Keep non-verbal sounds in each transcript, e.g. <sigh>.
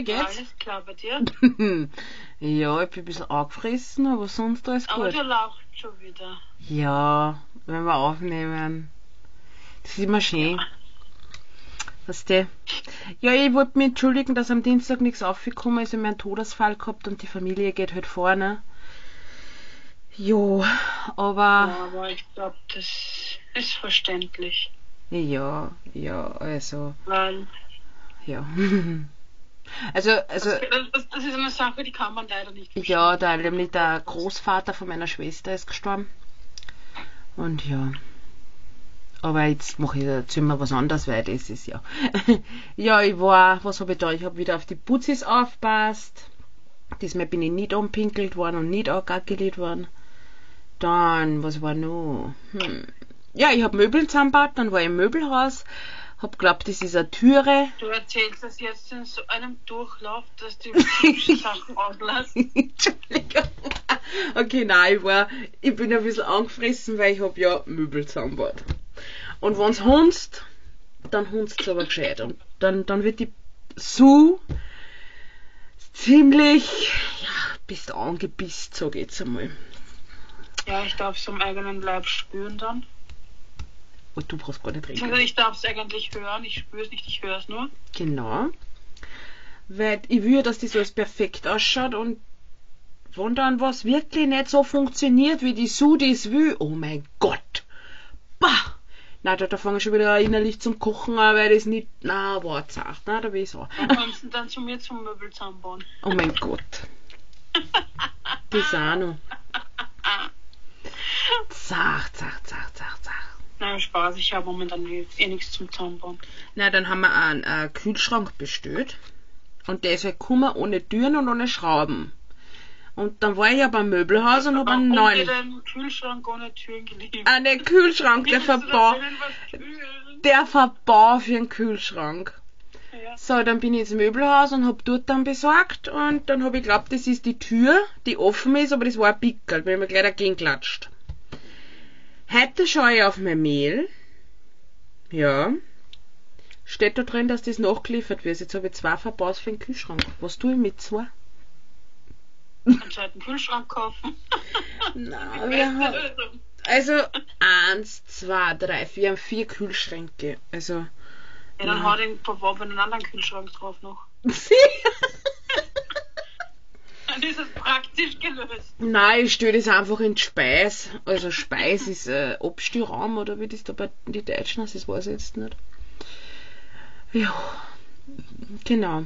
Wie geht's? Alles klar bei dir? <laughs> ja, ich bin ein bisschen angefressen, aber sonst alles Aber gut. du lauchst schon wieder. Ja, wenn wir aufnehmen. Das ist immer schön. Weißt du? Ja, ich wollte mich entschuldigen, dass am Dienstag nichts aufgekommen ist. Ich hab einen Todesfall gehabt und die Familie geht halt vorne. Jo, aber Ja, aber ich glaube, das ist verständlich. ja, ja, also, Weil ja. <laughs> Also, also, das, das ist eine Sache, die kann man leider nicht ja, da nämlich der Großvater von meiner Schwester ist gestorben. Und ja. Aber jetzt mache ich jetzt immer was anderes, weil das ist ja. <laughs> ja, ich war, was habe ich da? Ich habe wieder auf die Putzis aufpasst. Diesmal bin ich nicht anpinkelt worden und nicht angackelt worden. Dann, was war noch? Hm. Ja, ich habe Möbel zusammengebaut, dann war ich im Möbelhaus, hab glaubt, das ist eine Türe. Du erzählst das jetzt in so einem Durchlauf, dass du <laughs> die Sachen auslässt. Entschuldigung. Okay, nein, ich war, ich bin ein bisschen angefressen, weil ich hab ja Möbel zusammengebaut. Und wenn's hunzt, dann hunzt's aber gescheit. Und dann, dann wird die Sue ziemlich, ja, bist angepisst, sag ich jetzt einmal. Ja, ich darf es am eigenen Leib spüren dann. Und du brauchst gar nicht reden. Beziehungsweise ich darf es eigentlich hören. Ich spüre es nicht, ich höre es nur. Genau. Weil ich will, dass das alles perfekt ausschaut und wenn dann was wirklich nicht so funktioniert, wie die Sue das will, oh mein Gott. Bah! Na, da, da fange ich schon wieder innerlich zum Kochen an, weil das nicht, na, war zart, na, da bin ich so. Dann <laughs> kommst du dann zu mir zum Möbel zusammenbauen. Oh mein Gott. <laughs> Das auch noch. <laughs> Zart, zart, zart, zart, zart. Nein, Spaß, ich habe momentan eh eh nichts zum Zusammenbauen. Na, dann haben wir einen äh, Kühlschrank bestellt. Und der ist halt gekommen ohne Türen und ohne Schrauben. Und dann war ich ja beim Möbelhaus und habe einen neuen. dein Kühlschrank ohne Türen geliebt? Ah, der Kühlschrank, der Willst du da Verbau. drinnen was spüren? Der Verbau für einen Kühlschrank. Ja. So, dann bin ich ins Möbelhaus und hab dort dann besorgt und dann hab ich geglaubt, das ist die Tür, die offen ist, aber das war ein Pickel, weil mir gleich dagegen klatscht. Heute schaue ich auf mein Mail. Ja. Steht da drin, dass das nachgeliefert wird. Jetzt habe ich zwei Verbaus für den Kühlschrank. Was tue ich mit zwei? Einen zweiten Kühlschrank kaufen. <laughs> Na, wir haben, also eins, zwei, drei, vier, wir haben vier Kühlschränke. Also Ja, dann hau den verworfenen anderen Kühlschrank drauf noch. <laughs> <laughs> <laughs> Dann ist es praktisch gelöst. Nein, ich stelle das einfach in Speis. Also Speis ist äh, Abstellraum oder wie das da bei den Deutschen heißt, das weiß ich jetzt nicht. Ja, genau.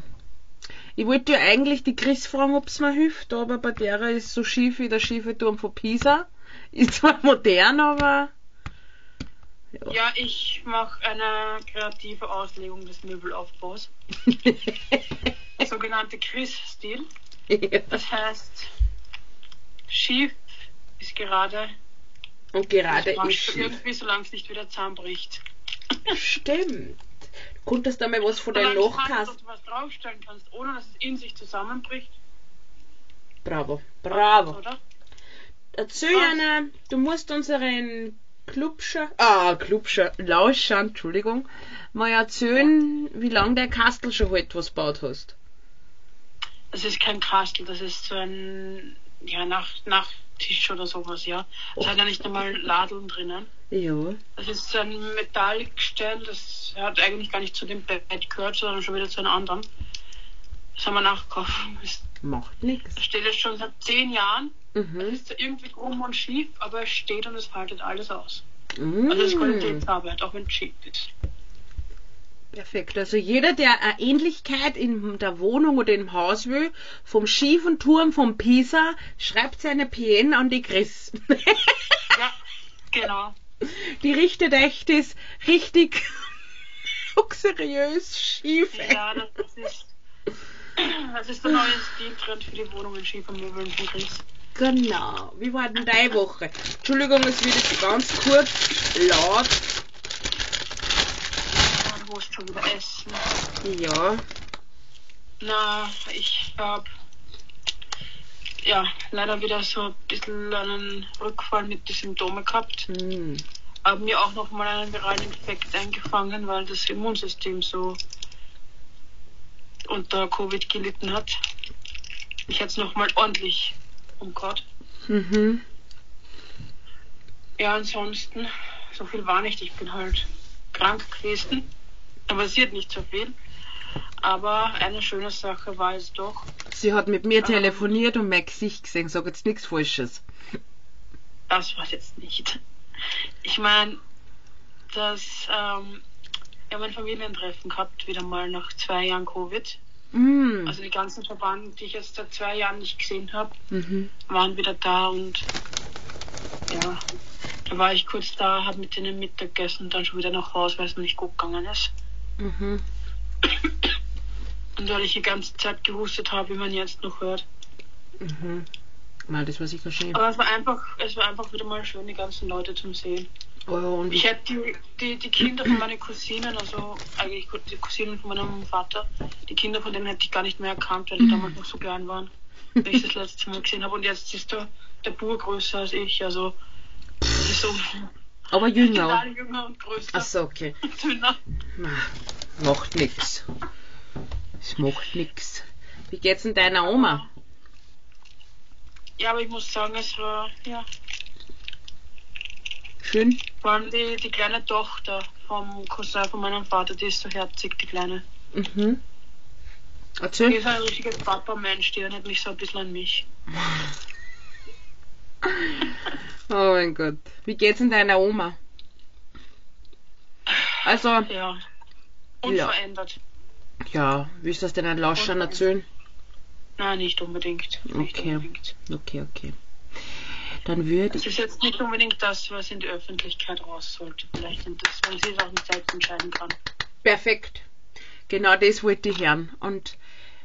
Ich wollte ja eigentlich die Chris fragen, ob es mir hilft, aber bei der ist so schief wie der schiefe Turm von Pisa. Ist zwar modern, aber ja. Ja, ich mache eine kreative Auslegung des Möbelaufbaus. <laughs> Sogenannte Chris-Stil. Ja. <laughs> Das heißt, schief ist gerade. Und gerade ist schief. irgendwie, solange es nicht wieder zusammenbricht. Stimmt. Konntest du mal was von deinem passt, Lochkasten? dass du was draufstellen kannst, ohne dass es in sich zusammenbricht. Bravo, bravo. Oder? Erzähl einer, du musst unseren Clubscher, ah, Clubscher, Lauscher, Entschuldigung, mal erzählen, wie lange der Kastel schon halt was gebaut hast. Das ist kein Kastel, das ist so ein ja, Nach Nachttisch oder sowas, ja. Das Oh. hat ja nicht einmal Ladeln drinnen. Ja. Das ist so ein Metallgestell, das hat eigentlich gar nicht zu dem Bett gehört, sondern schon wieder zu einem anderen. Das haben wir nachgekauft. Das Macht nix. steht jetzt schon seit zehn Jahren. Es Mhm. ist zwar irgendwie krumm und schief, aber es steht und es haltet alles aus. Mm. Also es ist Qualitätsarbeit, auch wenn es schief ist. Perfekt. Also jeder, der eine Ähnlichkeit in der Wohnung oder im Haus will, vom schiefen Turm vom Pisa, schreibt seine PN an die Chris. <laughs> Ja, genau. Die richtet echt das richtig <laughs> luxuriös schief. Ja, das ist, das ist der neue Stiltrend für die Wohnungen Schiefermöbeln von Chris. Genau. Wie war denn deine Woche? Entschuldigung, es wird jetzt ganz kurz laut. Du musst schon wieder essen. Ja. Na, ich hab ja leider wieder so ein bisschen einen Rückfall mit den Symptomen gehabt. Hm. Hab mir auch noch mal einen viralen Infekt eingefangen, weil das Immunsystem so unter Covid gelitten hat. Ich hätte es nochmal ordentlich umgehört. Mhm. Ja, ansonsten, so viel war nicht. Ich bin halt krank gewesen. Da passiert nicht so viel. Aber eine schöne Sache war es doch, Sie hat mit mir telefoniert und mein Gesicht gesehen. Sag jetzt nichts Falsches. das war jetzt nicht. Ich meine, dass ähm, wir haben ein Familientreffen gehabt, wieder mal nach zwei Jahren Covid. Mm. Also die ganzen Verwandten, die ich jetzt seit zwei Jahren nicht gesehen habe, Mhm. waren wieder da und ja, da war ich kurz da, habe mit denen Mittag gegessen und dann schon wieder nach Hause, weil es mir nicht gut gegangen ist. Mhm. Und weil ich die ganze Zeit gehustet habe, wie man jetzt noch hört. Mhm. Mal, das war sicher schön. Aber es war einfach, es war einfach wieder mal schön, die ganzen Leute zum Sehen. Oh, und Ich ich, hätte die, die, die Kinder von meinen Cousinen, also eigentlich die Cousinen von meinem Vater, die Kinder von denen hätte ich gar nicht mehr erkannt, weil die damals noch so klein waren, <laughs> wenn ich das letzte Mal gesehen habe. Und jetzt ist der, der Bur größer als ich, also das ist so aber jünger. total jünger und größer Ach so, okay. und <laughs> dünner. Macht nix. Es macht nix. Wie geht's denn deiner Oma? Ja, aber ich muss sagen, es war, ja, Schön? vor allem die, die kleine Tochter vom Cousin von meinem Vater, die ist so herzig, die kleine. Mhm. Die Erzähl. ist ein richtiges Papa-Mensch, die erinnert mich so ein bisschen an mich. <laughs> Oh mein Gott. Wie geht's denn deiner Oma? Also, Ja. Unverändert. ja, willst du das denn an Lauschern erzählen? Nein, nicht unbedingt. Nicht Okay. unbedingt. Okay, okay. Dann würde Es ist jetzt nicht unbedingt das, was in die Öffentlichkeit raus sollte. Vielleicht und das, weil sie es auch nicht selbst entscheiden kann. Perfekt. Genau das wollte ich hören. Und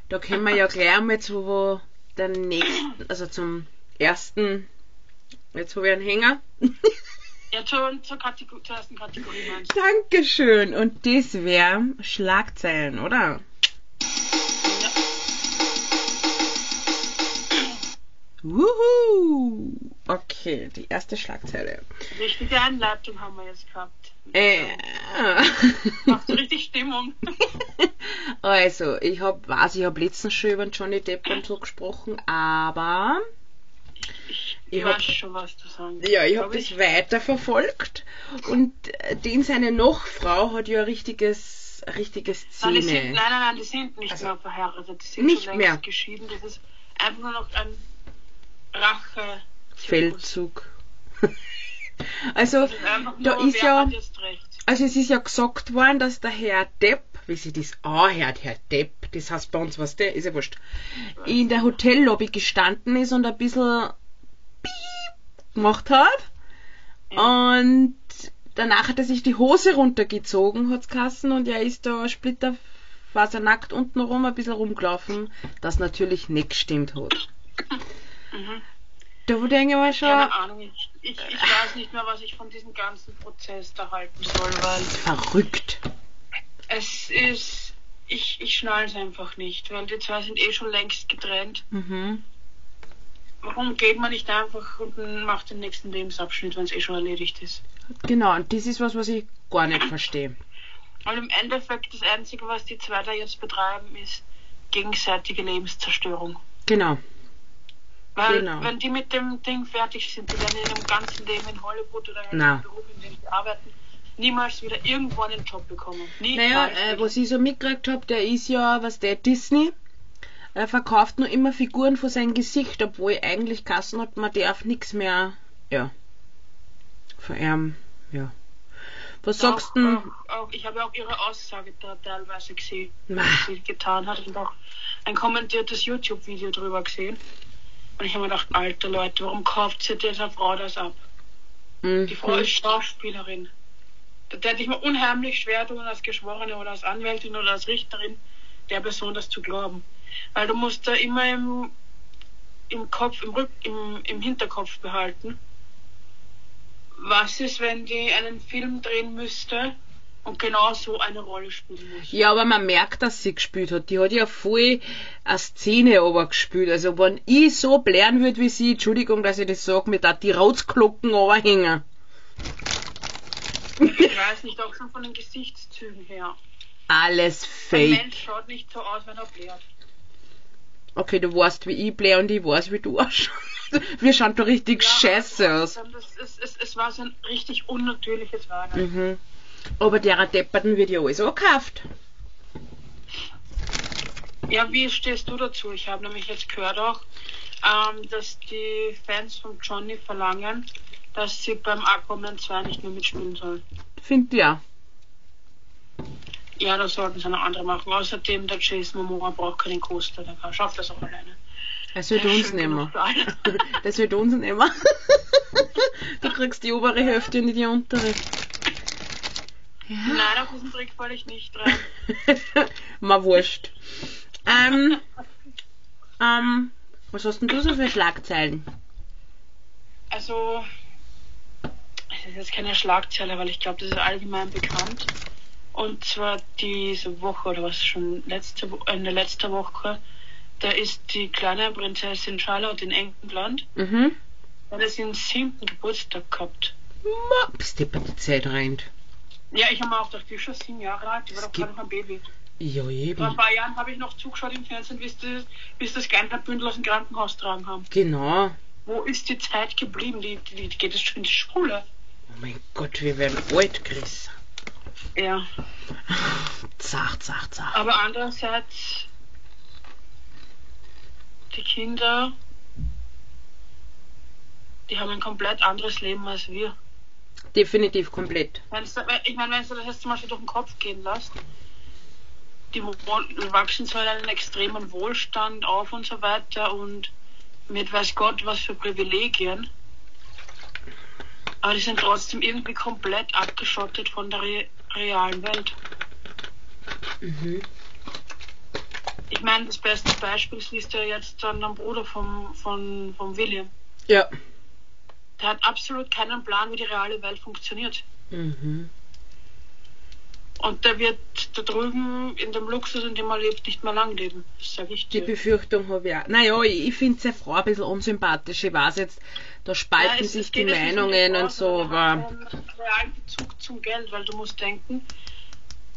da können wir ja gleich einmal zu wo den nächsten, also zum ersten. Jetzt habe ich einen Hänger. <laughs> Ja, zur, zur, Kategor zur ersten Kategorie meinst du? Dankeschön. Und das wäre Schlagzeilen, oder? Ja. Wuhu! Okay, die erste Schlagzeile. Richtige Einleitung haben wir jetzt gehabt. Äh. <laughs> Macht so richtig Stimmung. <laughs> Also, ich hab, weiß, ich habe letztens schon über Johnny Depp und so gesprochen, aber Ich, Ich hab- weiß schon, was du sagen ja, ich habe das weiter verfolgt und äh, den seine Nachfrau hat ja ein richtiges, eine richtige Nein, die sind, Szene. nein, nein, nein, die sind nicht Also, mehr verheiratet. Die sind nicht schon mehr. geschieden. Das ist einfach nur noch ein Rache. Feldzug. <laughs> also, ist nur, da ist ja, also es ist ja gesagt worden, dass der Herr Depp, wie sie das anhört, Herr Depp, das heißt bei uns, was der, ist ja wurscht, in der Hotellobby gestanden ist und ein bisschen piep gemacht hat. Und danach hat er sich die Hose runtergezogen, hat's kassen, und er ist da splitterfasernackt unten rum ein bisschen rumgelaufen, das natürlich nicht gestimmt hat. Mhm. Da denke ich mir schon, Keine Ahnung, ich, ich, ich weiß nicht mehr, was ich von diesem ganzen Prozess da halten soll, weil verrückt. es ist, ich, ich schnall es einfach nicht, weil die zwei sind eh schon längst getrennt. Mhm. Warum geht man nicht einfach und macht den nächsten Lebensabschnitt, wenn es eh schon erledigt ist? Genau, und das ist was, was ich gar nicht verstehe. Weil im Endeffekt das Einzige, was die zwei da jetzt betreiben, ist gegenseitige Lebenszerstörung. Genau. Weil Genau. wenn die mit dem Ding fertig sind, die werden in ihrem ganzen Leben in Hollywood oder in einem Beruf, in dem sie arbeiten, niemals wieder irgendwo einen Job bekommen. Niemals. Naja, äh, was ich so mitgekriegt habe, der ist ja, was der Disney, er verkauft nur immer Figuren von seinem Gesicht, obwohl eigentlich Kassen hat, man darf nichts mehr, ja, ihm, ja. Was sagst auch, du? auch, auch, Ich habe auch ihre Aussage da teilweise gesehen, was sie getan hat und auch ein kommentiertes YouTube-Video drüber gesehen. Und ich habe mir gedacht, alter Leute, warum kauft sie dieser Frau das ab? Die Frau Mhm. ist Schauspielerin. Da hätte ich mir unheimlich schwer tun, als Geschworene oder als Anwältin oder als Richterin der Person das zu glauben. Weil du musst da immer im, im Kopf, im, Rück, im, im Hinterkopf behalten, was ist, wenn die einen Film drehen müsste und genau so eine Rolle spielen muss. Ja, aber man merkt, dass sie gespielt hat. Die hat ja voll eine Szene aber gespielt. Also wenn ich so blären würde wie sie, Entschuldigung, dass ich das sage, mit da die Rautsklocken hängen. Ich weiß nicht, auch schon von den Gesichtszügen her. Alles Ein fake. Mensch schaut nicht so aus, wenn er blärt. Okay, du weißt, wie ich bläh und ich weiß, wie du <laughs> ausschaust. Wir schauen doch richtig scheiße aus. Ist, es, es war so ein richtig unnatürliches Weinen. Mhm. Aber derer Depperten wird ja alles angekauft. Ja, wie stehst du dazu? Ich habe nämlich jetzt gehört auch, ähm, dass die Fans von Johnny verlangen, dass sie beim Aquaman 2 nicht mehr mitspielen soll. Find ja. Ja, das sollten sie noch andere machen. Außerdem, der Jason Momoa braucht keinen Coaster, der kann- schafft das auch alleine. Das wird uns alle. <laughs> Das wird uns nehmen. <laughs> Du kriegst die obere Hälfte und nicht die untere. Nein, auf diesen Trick falle ich nicht rein. <laughs> Mal wurscht. Ähm, ähm, was hast denn du so für Schlagzeilen? Also, es ist jetzt keine Schlagzeile, weil ich glaube, das ist allgemein bekannt. Und zwar diese Woche, oder was schon letzte Wo Ende letzter Woche, da ist die kleine Prinzessin Charlotte in England, Mhm. hat sie ihren siebten Geburtstag gehabt. Bis die die Zeit rennt. Ja, ich habe mir auch gedacht, die ist schon sieben Jahre alt, die war doch gerade noch ein Baby. Ja, Vor ein eben. paar Jahren habe ich noch zugeschaut im Fernsehen, bis das, bis das kleine Bündel aus dem Krankenhaus tragen haben. Genau. Wo ist die Zeit geblieben? Die, die, die geht jetzt schon in die Schule. Oh mein Gott, wir werden alt, Chris. Ja. Zach, zach, zach. Aber andererseits, die Kinder, die haben ein komplett anderes Leben als wir. Definitiv komplett. Wenn's ich meine, wenn du das jetzt zum Beispiel durch den Kopf gehen lässt, die wachsen zwar in einem extremen Wohlstand auf und so weiter und mit weiß Gott was für Privilegien, aber die sind trotzdem irgendwie komplett abgeschottet von der re realen Welt. Mhm. Ich meine, das beste Beispiel siehst du ja jetzt an dem Bruder vom, von, vom William. Ja. Der hat absolut keinen Plan, wie die reale Welt funktioniert. Mhm. Und der wird da drüben in dem Luxus, in dem er lebt, nicht mehr lang leben. Das sage ich Die dir. Befürchtung habe ich auch. Naja, ich, finde seine Frau ein bisschen unsympathisch. Ich weiß jetzt, da spalten Ja, es- sich es die Meinungen und so, er aber realen Bezug zum Geld, weil du musst denken,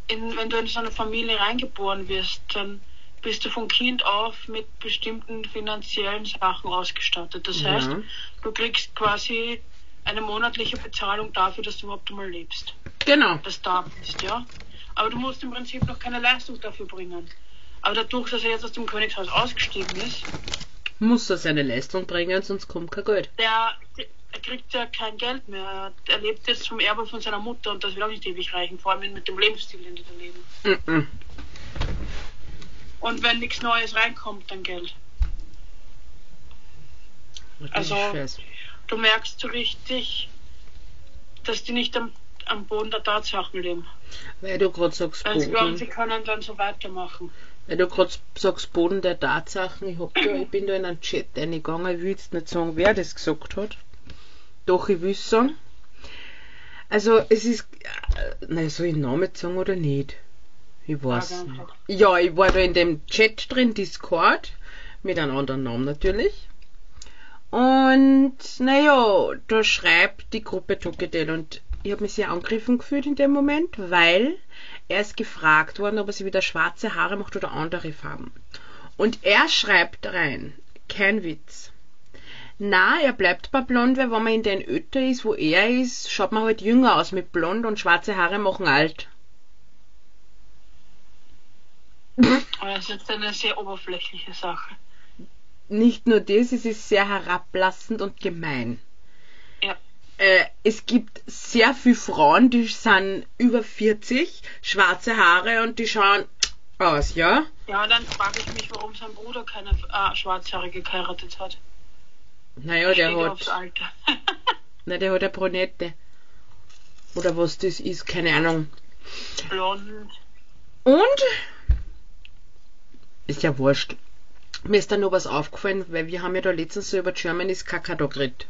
in, wenn du in so eine Familie reingeboren wirst, dann bist du von Kind auf mit bestimmten finanziellen Sachen ausgestattet. Das heißt, Ja. du kriegst quasi eine monatliche Bezahlung dafür, dass du überhaupt einmal lebst. genau. das da bist, ja. Aber du musst im Prinzip noch keine Leistung dafür bringen. Aber dadurch, dass er jetzt aus dem Königshaus ausgestiegen ist, Muss er seine Leistung bringen, sonst kommt kein Geld. der, er kriegt ja kein Geld mehr. Er lebt jetzt vom Erbe von seiner Mutter und das wird auch nicht ewig reichen, vor allem mit dem Lebensstil, den die da leben. Mhm. Und wenn nichts Neues reinkommt, dann Geld. Das Also- ist scheiße. Du merkst so richtig, dass die nicht am, am Boden der Tatsachen leben. Weil du gerade sagst Weil sie glauben, sie Boden. können dann so weitermachen. Weil du gerade sagst Boden der Tatsachen. Ich, hab da, ich bin da in einen Chat reingegangen. Ich will jetzt nicht sagen, wer das gesagt hat. Doch, ich will sagen. Also, es ist. Äh, nein, soll ich Namen sagen oder nicht? Ich weiß Frage nicht. Ja, ich war da in dem Chat drin, Discord, mit einem anderen Namen natürlich. Und naja, da schreibt die Gruppe Tokedel und ich habe mich sehr angegriffen gefühlt in dem Moment, weil er ist gefragt worden, ob er sich wieder schwarze Haare macht oder andere Farben. Und er schreibt rein, kein Witz. Na, er bleibt bei blond, weil wenn man in den Ötter ist, wo er ist, schaut man halt jünger aus mit blond und schwarze Haare machen alt. Das ist jetzt eine sehr oberflächliche Sache. Nicht nur das, es ist sehr herablassend und gemein. Ja. Äh, es gibt sehr viele Frauen, die sind über 40, schwarze Haare und die schauen aus, ja? Ja, und dann frage ich mich, warum sein Bruder keine äh, Schwarzhaarige geheiratet hat. Naja, der hat, <laughs> na, der hat eine Brunette. Oder was das ist, keine Ahnung. Blond. Und? Ist ja wurscht. Mir ist da noch was aufgefallen, weil wir haben ja da letztens so über Germany's Kakado geredet.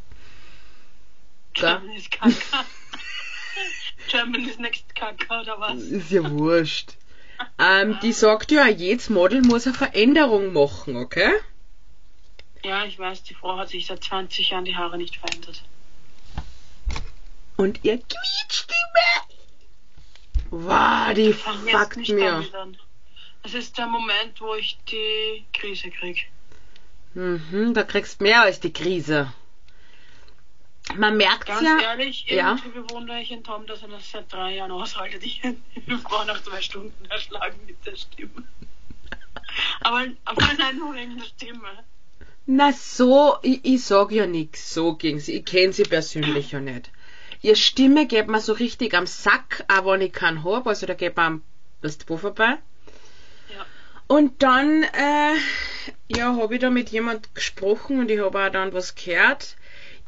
Ja. Germany's Kaka. <laughs> Germany's Next Kaka oder was? Ist ja wurscht. Ähm, die sagt ja, jedes Model muss eine Veränderung machen, okay? Ja, ich weiß, die Frau hat sich seit 20 Jahren die Haare nicht verändert. Und ihr Quietschstimme. Wow, die fuckt mir. Das ist der Moment, wo ich die Krise krieg. Mhm, da kriegst mehr als die Krise. Man merkt Ganz ja. ehrlich, ja. irgendwie bewundere ich in Tom, dass er das seit drei Jahren aushaltet. Ich <laughs> Frau nach zwei Stunden erschlagen mit der Stimme. Aber, aber nein, nur wegen der Stimme. Na so, ich, ich sag ja nix, so gegen sie. Ich kenn sie persönlich ja nicht. Ihre Stimme geht mir so richtig am Sack, auch wenn ich keinen hab, also da geht mir am das wo vorbei. Und dann, äh, ja, habe ich da mit jemand gesprochen und ich habe auch dann was gehört.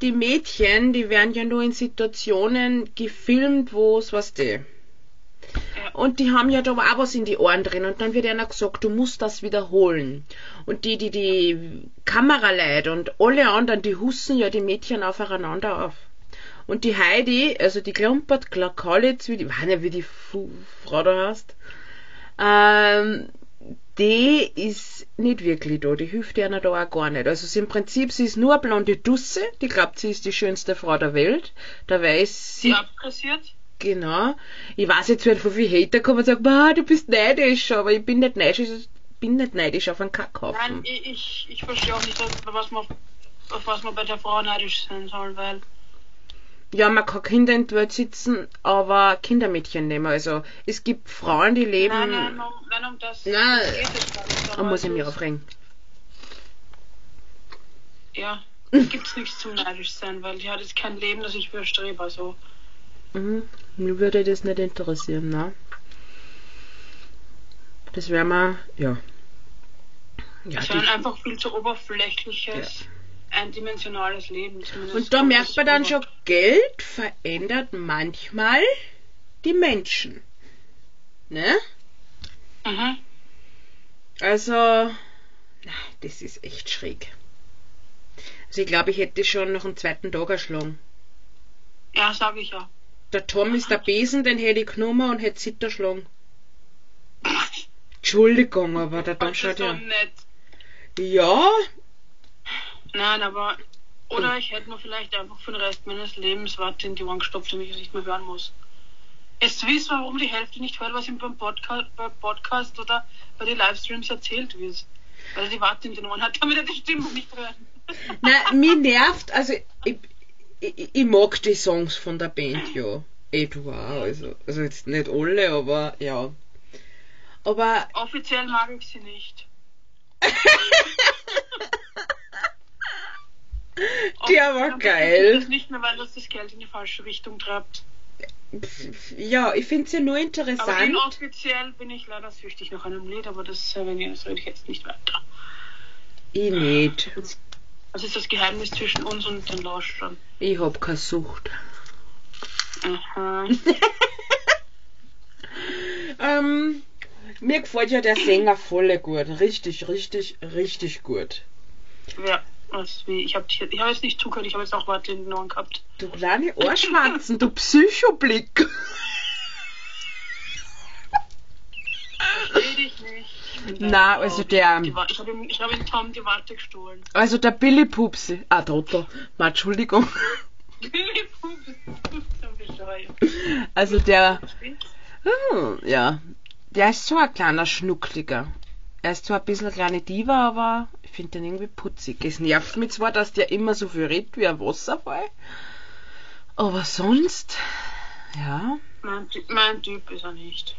Die Mädchen, die werden ja nur in Situationen gefilmt, wo es, was die. Und die haben ja da auch was in die Ohren drin und dann wird ihnen gesagt, du musst das wiederholen. Und die, die, die Kameraleute und alle anderen, die hussen ja die Mädchen aufeinander auf. Und die Heidi, also die Klumpert, Kalitz, wie die, weiß nicht, wie die Frau da heißt, ähm, die ist nicht wirklich da, die hilft ihnen da auch gar nicht. Also im Prinzip, sie ist nur eine blonde Dusse, die glaubt, sie ist die schönste Frau der Welt. Dabei ist sie Sie abkassiert. Genau. Ich weiß jetzt nicht, von wie Hater kommen und sagen, du bist neidisch, aber ich bin nicht neidisch, ich bin nicht neidisch auf einen Nein, Kackhaufen. ich, ich, ich verstehe auch nicht, was, man, auf was man bei der Frau neidisch sein soll, weil Ja, man kann Kinder in die Welt sitzen, aber Kindermädchen nehmen. Also, es gibt Frauen, die leben. Nein, nein, um, nein, um das Nein. geht es nicht. Da muss ich mich aufregen. Ja, gibt's nichts zum neidisch sein, weil die hat jetzt kein Leben, das ich überstrebe. Also, Mhm. Mir würde das nicht interessieren, ne? Das wäre mal, ja. Ja, es die, wäre ein einfach viel zu oberflächliches, eindimensionales Leben. Zumindest und da merkt man dann schon, Geld verändert manchmal die Menschen. Ne? Mhm. Also, na, das ist echt schräg. Also ich glaube, ich hätte schon noch einen zweiten Tag erschlagen. Ja, sage ich ja. Der Tom ist der Besen, den hätte ich genommen und hätte sie erschlagen. <laughs> Entschuldigung, aber der Tom schaut ja. nett. Ja, Nein, aber. Oder ich hätte mir vielleicht einfach für den Rest meines Lebens Watte in die Ohren gestopft, damit ich es nicht mehr hören muss. Jetzt wisst warum die Hälfte nicht hört, was ihm beim Podcast, beim Podcast oder bei den Livestreams erzählt wird. Weil er die Watte in den Ohren hat, <laughs> damit er die Stimme nicht hört. na, mir nervt, also ich, ich, ich mag die Songs von der Band, ja. Edouard, also, also jetzt nicht alle, aber ja. Aber Offiziell mag ich sie nicht. <laughs> der war geil. Das nicht mehr, weil das das Geld in die falsche Richtung treibt. Ja, ich finde sie nur Aber interessant. inoffiziell bin ich leider süchtig nach einem Lied, aber das, äh, wenn ihr- das rede ich jetzt nicht weiter. Ich nicht. Das ist das Geheimnis zwischen uns und den Lauschern. Ich hab keine Sucht. Aha. <laughs> Ähm, mir gefällt ja der Sänger voll gut. Richtig, richtig, richtig gut. Ja, wie, ich habe ich hab jetzt nicht zugehört, ich habe jetzt auch Watte in den Ohren gehabt. Du kleine Ohrschwarzen, du Psychoblick. <laughs> Versteh dich nicht. Na, also der- Ich habe ihm, hab ihm Tom die Watte gestohlen. Also der Billy Pupsi. Ah, Trottel. Ma, Entschuldigung. <laughs> Billy Pups, so bescheuert. Also der, hm, ja, der ist so ein kleiner Schnuckliger. Er ist zwar ein bisschen eine kleine Diva, aber finde den irgendwie putzig. Es nervt mich zwar, dass der immer so viel redet wie ein Wasserfall. Aber sonst, ja, Mein, mein Typ ist er nicht.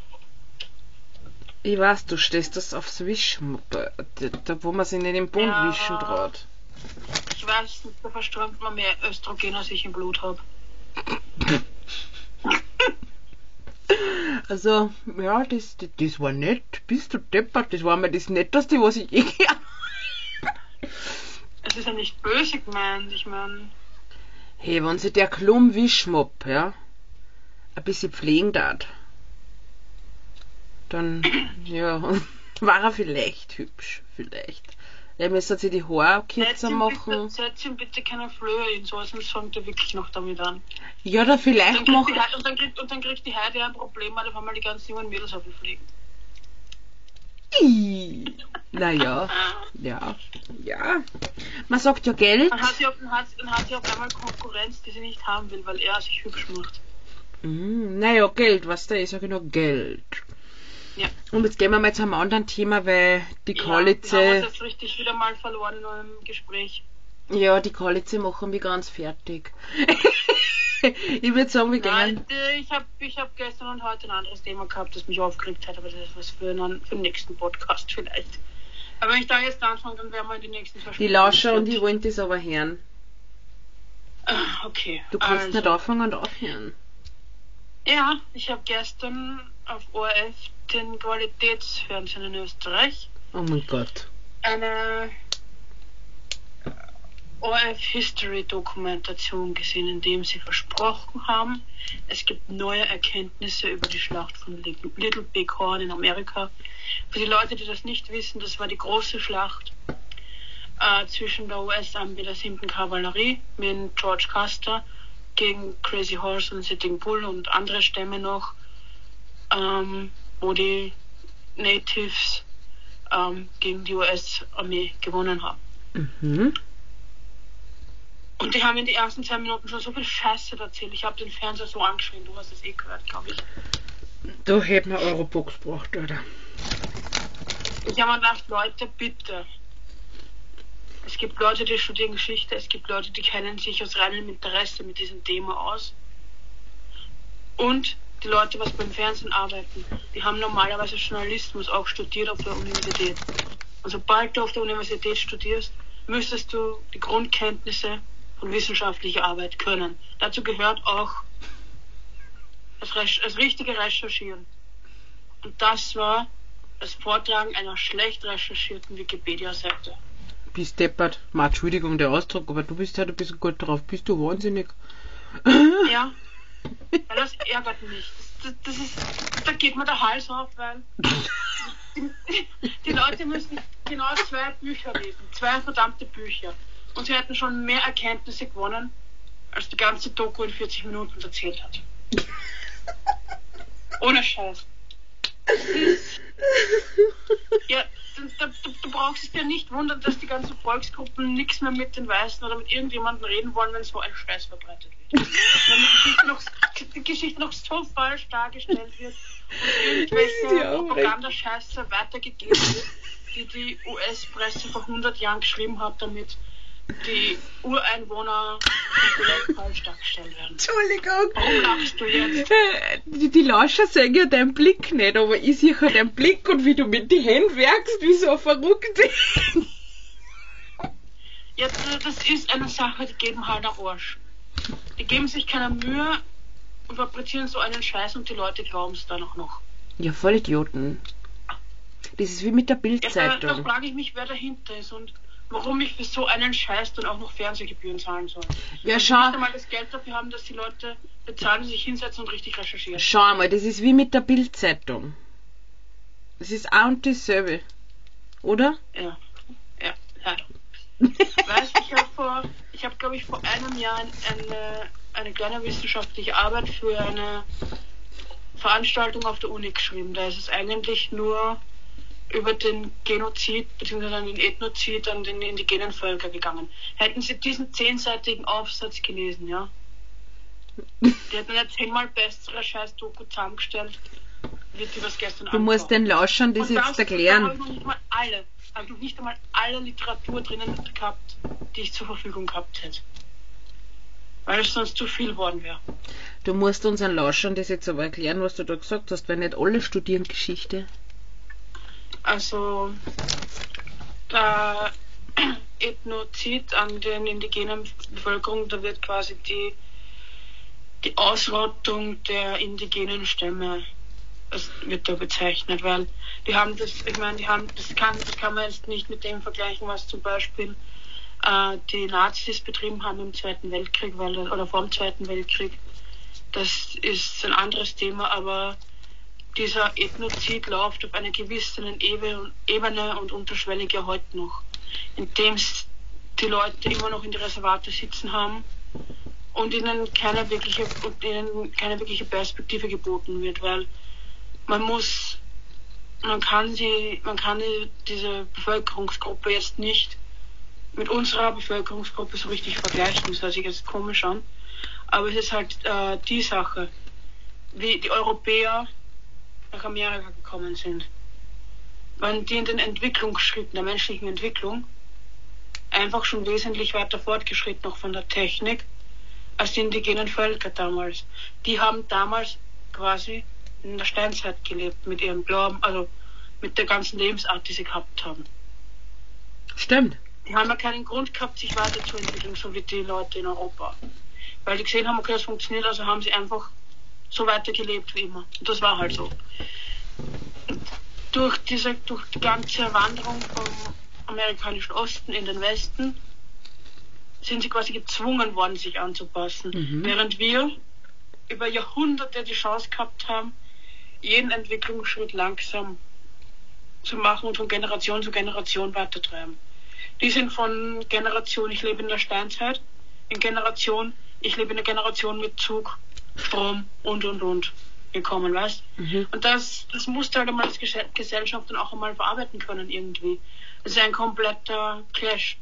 ich weiß, du stehst das aufs Wischen, da, da wo man sich nicht im Bund Ja. wischen traut. Ich weiß nicht, da verströmt man mehr Östrogen, als ich im Blut habe. Also, ja, das, das, das war nett. Bist du deppert? Das war mir das Netteste, was ich je gehört Es ist ja nicht böse gemeint, ich meine. Hey, wenn sich der Klum Wischmopp, ja, ein bisschen pflegen tat, dann, <clears throat> ja, <laughs> war er vielleicht hübsch, vielleicht. Er müsste sich die Haare kürzer machen. Setz ihm bitte keine Flöhe in, so sonst fängt er wirklich noch damit an. Ja, oder Dann vielleicht kriegt, und dann kriegt die Heidi ein Problem, weil auf einmal die ganzen jungen Mädels auf ihn fliegen. Naja, ja, ja. Man sagt ja Geld. Dann hat, sie auf, dann, hat, dann hat sie auf einmal Konkurrenz, die sie nicht haben will, weil er sich hübsch macht. Mm, naja, Geld, was da ist ja genau Geld. Ja. Und jetzt gehen wir mal zu einem anderen Thema, weil die Ja, haben uns Koalize, jetzt richtig wieder mal verloren in einem Gespräch. Ja, die Koalize machen mich ganz fertig. <laughs> ich würde sagen, wir gehen. Nein, ich habe ich hab gestern und heute ein anderes Thema gehabt, das mich aufgeregt hat, aber das ist was für, einen, für den nächsten Podcast vielleicht. Aber wenn ich da jetzt anfange, dann werden wir in die nächsten Die Versprechen Lauscher und die wollen das aber hören. Ah, Okay. Du kannst also, nicht anfangen und aufhören. Ja, ich habe gestern auf ORF den Qualitätsfernsehen in Österreich Oh mein Gott. eine ORF History Dokumentation gesehen, in dem sie versprochen haben, es gibt neue Erkenntnisse über die Schlacht von Little Little Big Horn in Amerika. Für die Leute, die das nicht wissen, das war die große Schlacht äh, zwischen der US-Armee der 7. Kavallerie mit George Custer gegen Crazy Horse und Sitting Bull und andere Stämme noch, ähm, wo die Natives ähm, gegen die US-Armee gewonnen haben. Mhm. Und die haben in den ersten zwei Minuten schon so viel Scheiße erzählt. Ich habe den Fernseher so angeschrien, du hast es eh gehört, glaube ich. Da hätten wir Eurobox gebraucht, oder? Ich habe mir gedacht, Leute, bitte. Es gibt Leute, die studieren Geschichte, es gibt Leute, die kennen sich aus reinem Interesse mit diesem Thema aus. Und die Leute, was beim Fernsehen arbeiten, die haben normalerweise Journalismus auch studiert auf der Universität. Und sobald du auf der Universität studierst, müsstest du die Grundkenntnisse von wissenschaftlicher Arbeit können. Dazu gehört auch das, Rech das richtige Recherchieren. Und das war das Vortragen einer schlecht recherchierten Wikipedia-Seite. Bist deppert. Mal Entschuldigung, der Ausdruck, aber du bist halt ein bisschen gut drauf. Bist du wahnsinnig? Ja, weil das ärgert mich. Das, das, das ist, da geht mir der Hals auf, weil die, <laughs> die Leute müssen genau zwei Bücher lesen. Zwei verdammte Bücher. Und sie hätten schon mehr Erkenntnisse gewonnen, als die ganze Doku in 40 Minuten erzählt hat. Ohne Scheiß. Ist, ja, da, da, du brauchst es dir nicht wundern, dass die ganzen Volksgruppen nichts mehr mit den Weißen oder mit irgendjemandem reden wollen, wenn so ein Scheiß verbreitet wird. Wenn die Geschichte noch, die Geschichte noch so falsch dargestellt wird und irgendwelche Ja, Propagandascheiße weitergegeben wird, die die US-Presse vor 100 Jahren geschrieben hat, damit die Ureinwohner vielleicht falsch dargestellt werden. Entschuldigung. Warum lachst du jetzt? Äh, Die, die Lauscher sehen ja deinen Blick nicht, aber ich sehe halt deinen Blick und wie du mit den Händen werkst, wie so ein Verrückter. Ja, das ist eine Sache, die geben halt am Arsch. Die geben sich keine Mühe und fabrizieren so einen Scheiß und die Leute glauben es dann auch noch. Ja, voll Idioten. Das ist wie mit der Ja, da, da Bildzeitung. frage ich mich, wer dahinter ist und warum ich für so einen Scheiß dann auch noch Fernsehgebühren zahlen soll. Ja, schau, nicht einmal das Geld dafür haben, dass die Leute bezahlen, die sich hinsetzen und richtig recherchieren. schau mal, das ist wie mit der Bildzeitung. Das ist auch und dasselbe. Oder? Ja, ja, leider. <laughs> Weißt ich habe vor, ich habe glaube ich vor einem Jahr ein- eine, eine kleine wissenschaftliche Arbeit für eine Veranstaltung auf der Uni geschrieben. Da ist es eigentlich nur über den Genozid bzw. den Ethnozid an den indigenen Völker gegangen. Hätten Sie diesen zehnseitigen Aufsatz gelesen, ja? Die hätten eine zehnmal bessere Scheiß-Doku zusammengestellt, wie die das gestern Du musst den Lauschern das und jetzt habe ich erklären. noch nicht mal alle, habe noch nicht einmal alle Literatur drinnen gehabt, die ich zur Verfügung gehabt hätte. Weil es sonst zu viel worden wäre. Du musst unseren Lauschern das jetzt aber erklären, was du da gesagt hast, weil nicht alle studieren Geschichte. Also der <clears throat> Ethnozid an den indigenen Bevölkerung, da wird quasi die, die Ausrottung der indigenen Stämme das wird da bezeichnet, weil die haben das, ich meine, die haben, das kann, das kann man jetzt nicht mit dem vergleichen, was zum Beispiel äh, die Nazis betrieben haben im Zweiten Weltkrieg, weil, oder vor dem Zweiten Weltkrieg. Das ist ein anderes Thema, aber dieser Ethnozid läuft auf einer gewissen Ebene und unterschwellig ja heute noch, indem die Leute immer noch in die Reservate sitzen haben und ihnen keine wirkliche und ihnen keine wirkliche Perspektive geboten wird, weil man muss man kann sie man kann die, diese Bevölkerungsgruppe jetzt nicht mit unserer Bevölkerungsgruppe so richtig vergleichen, das hört sich jetzt komisch an, aber es ist halt äh, die Sache. wie die Europäer nach Amerika gekommen sind. Waren die in den Entwicklungsschritten der menschlichen Entwicklung einfach schon wesentlich weiter fortgeschritten noch von der Technik als die indigenen Völker damals. Die haben damals quasi in der Steinzeit gelebt mit ihrem Glauben, also mit der ganzen Lebensart, die sie gehabt haben. Stimmt. Die haben ja keinen Grund gehabt, sich weiterzuentwickeln, so wie die Leute in Europa. Weil die gesehen haben, okay, das funktioniert, also haben sie einfach so weitergelebt wie immer. Und das war halt so. durch diese, durch die ganze Wanderung vom amerikanischen Osten in den Westen sind sie quasi gezwungen worden, sich anzupassen. Mhm. Während wir über Jahrhunderte die Chance gehabt haben, jeden Entwicklungsschritt langsam zu machen und von Generation zu Generation weiterzutreiben. Die sind von Generation, ich lebe in der Steinzeit, in Generation, ich lebe in der Generation mit Zug, Strom und und und gekommen, weißt? Mhm. Und das, das musste halt einmal als Gesell- Gesellschaft dann auch einmal verarbeiten können irgendwie. Das ist ein kompletter Clash.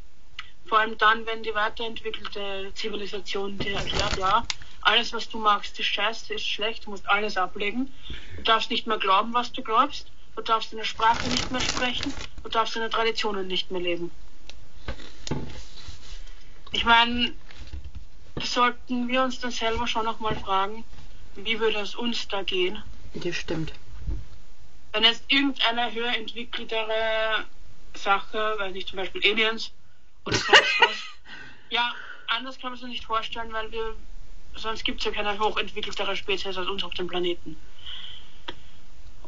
Vor allem dann, wenn die weiterentwickelte Zivilisation dir erklärt, ja, alles was du magst ist scheiße, ist schlecht, du musst alles ablegen. Du darfst nicht mehr glauben, was du glaubst. Du darfst deine Sprache nicht mehr sprechen. Du darfst deine Traditionen nicht mehr leben. Ich meine, sollten wir uns dann selber schon noch mal fragen, wie würde es uns da gehen, Das stimmt. wenn jetzt irgendeine höher entwickeltere Sache, weil nicht zum Beispiel Aliens oder sonst was, <laughs> ja, anders kann man sich nicht vorstellen, weil wir, sonst gibt es ja keine hochentwickeltere Spezies als uns auf dem Planeten.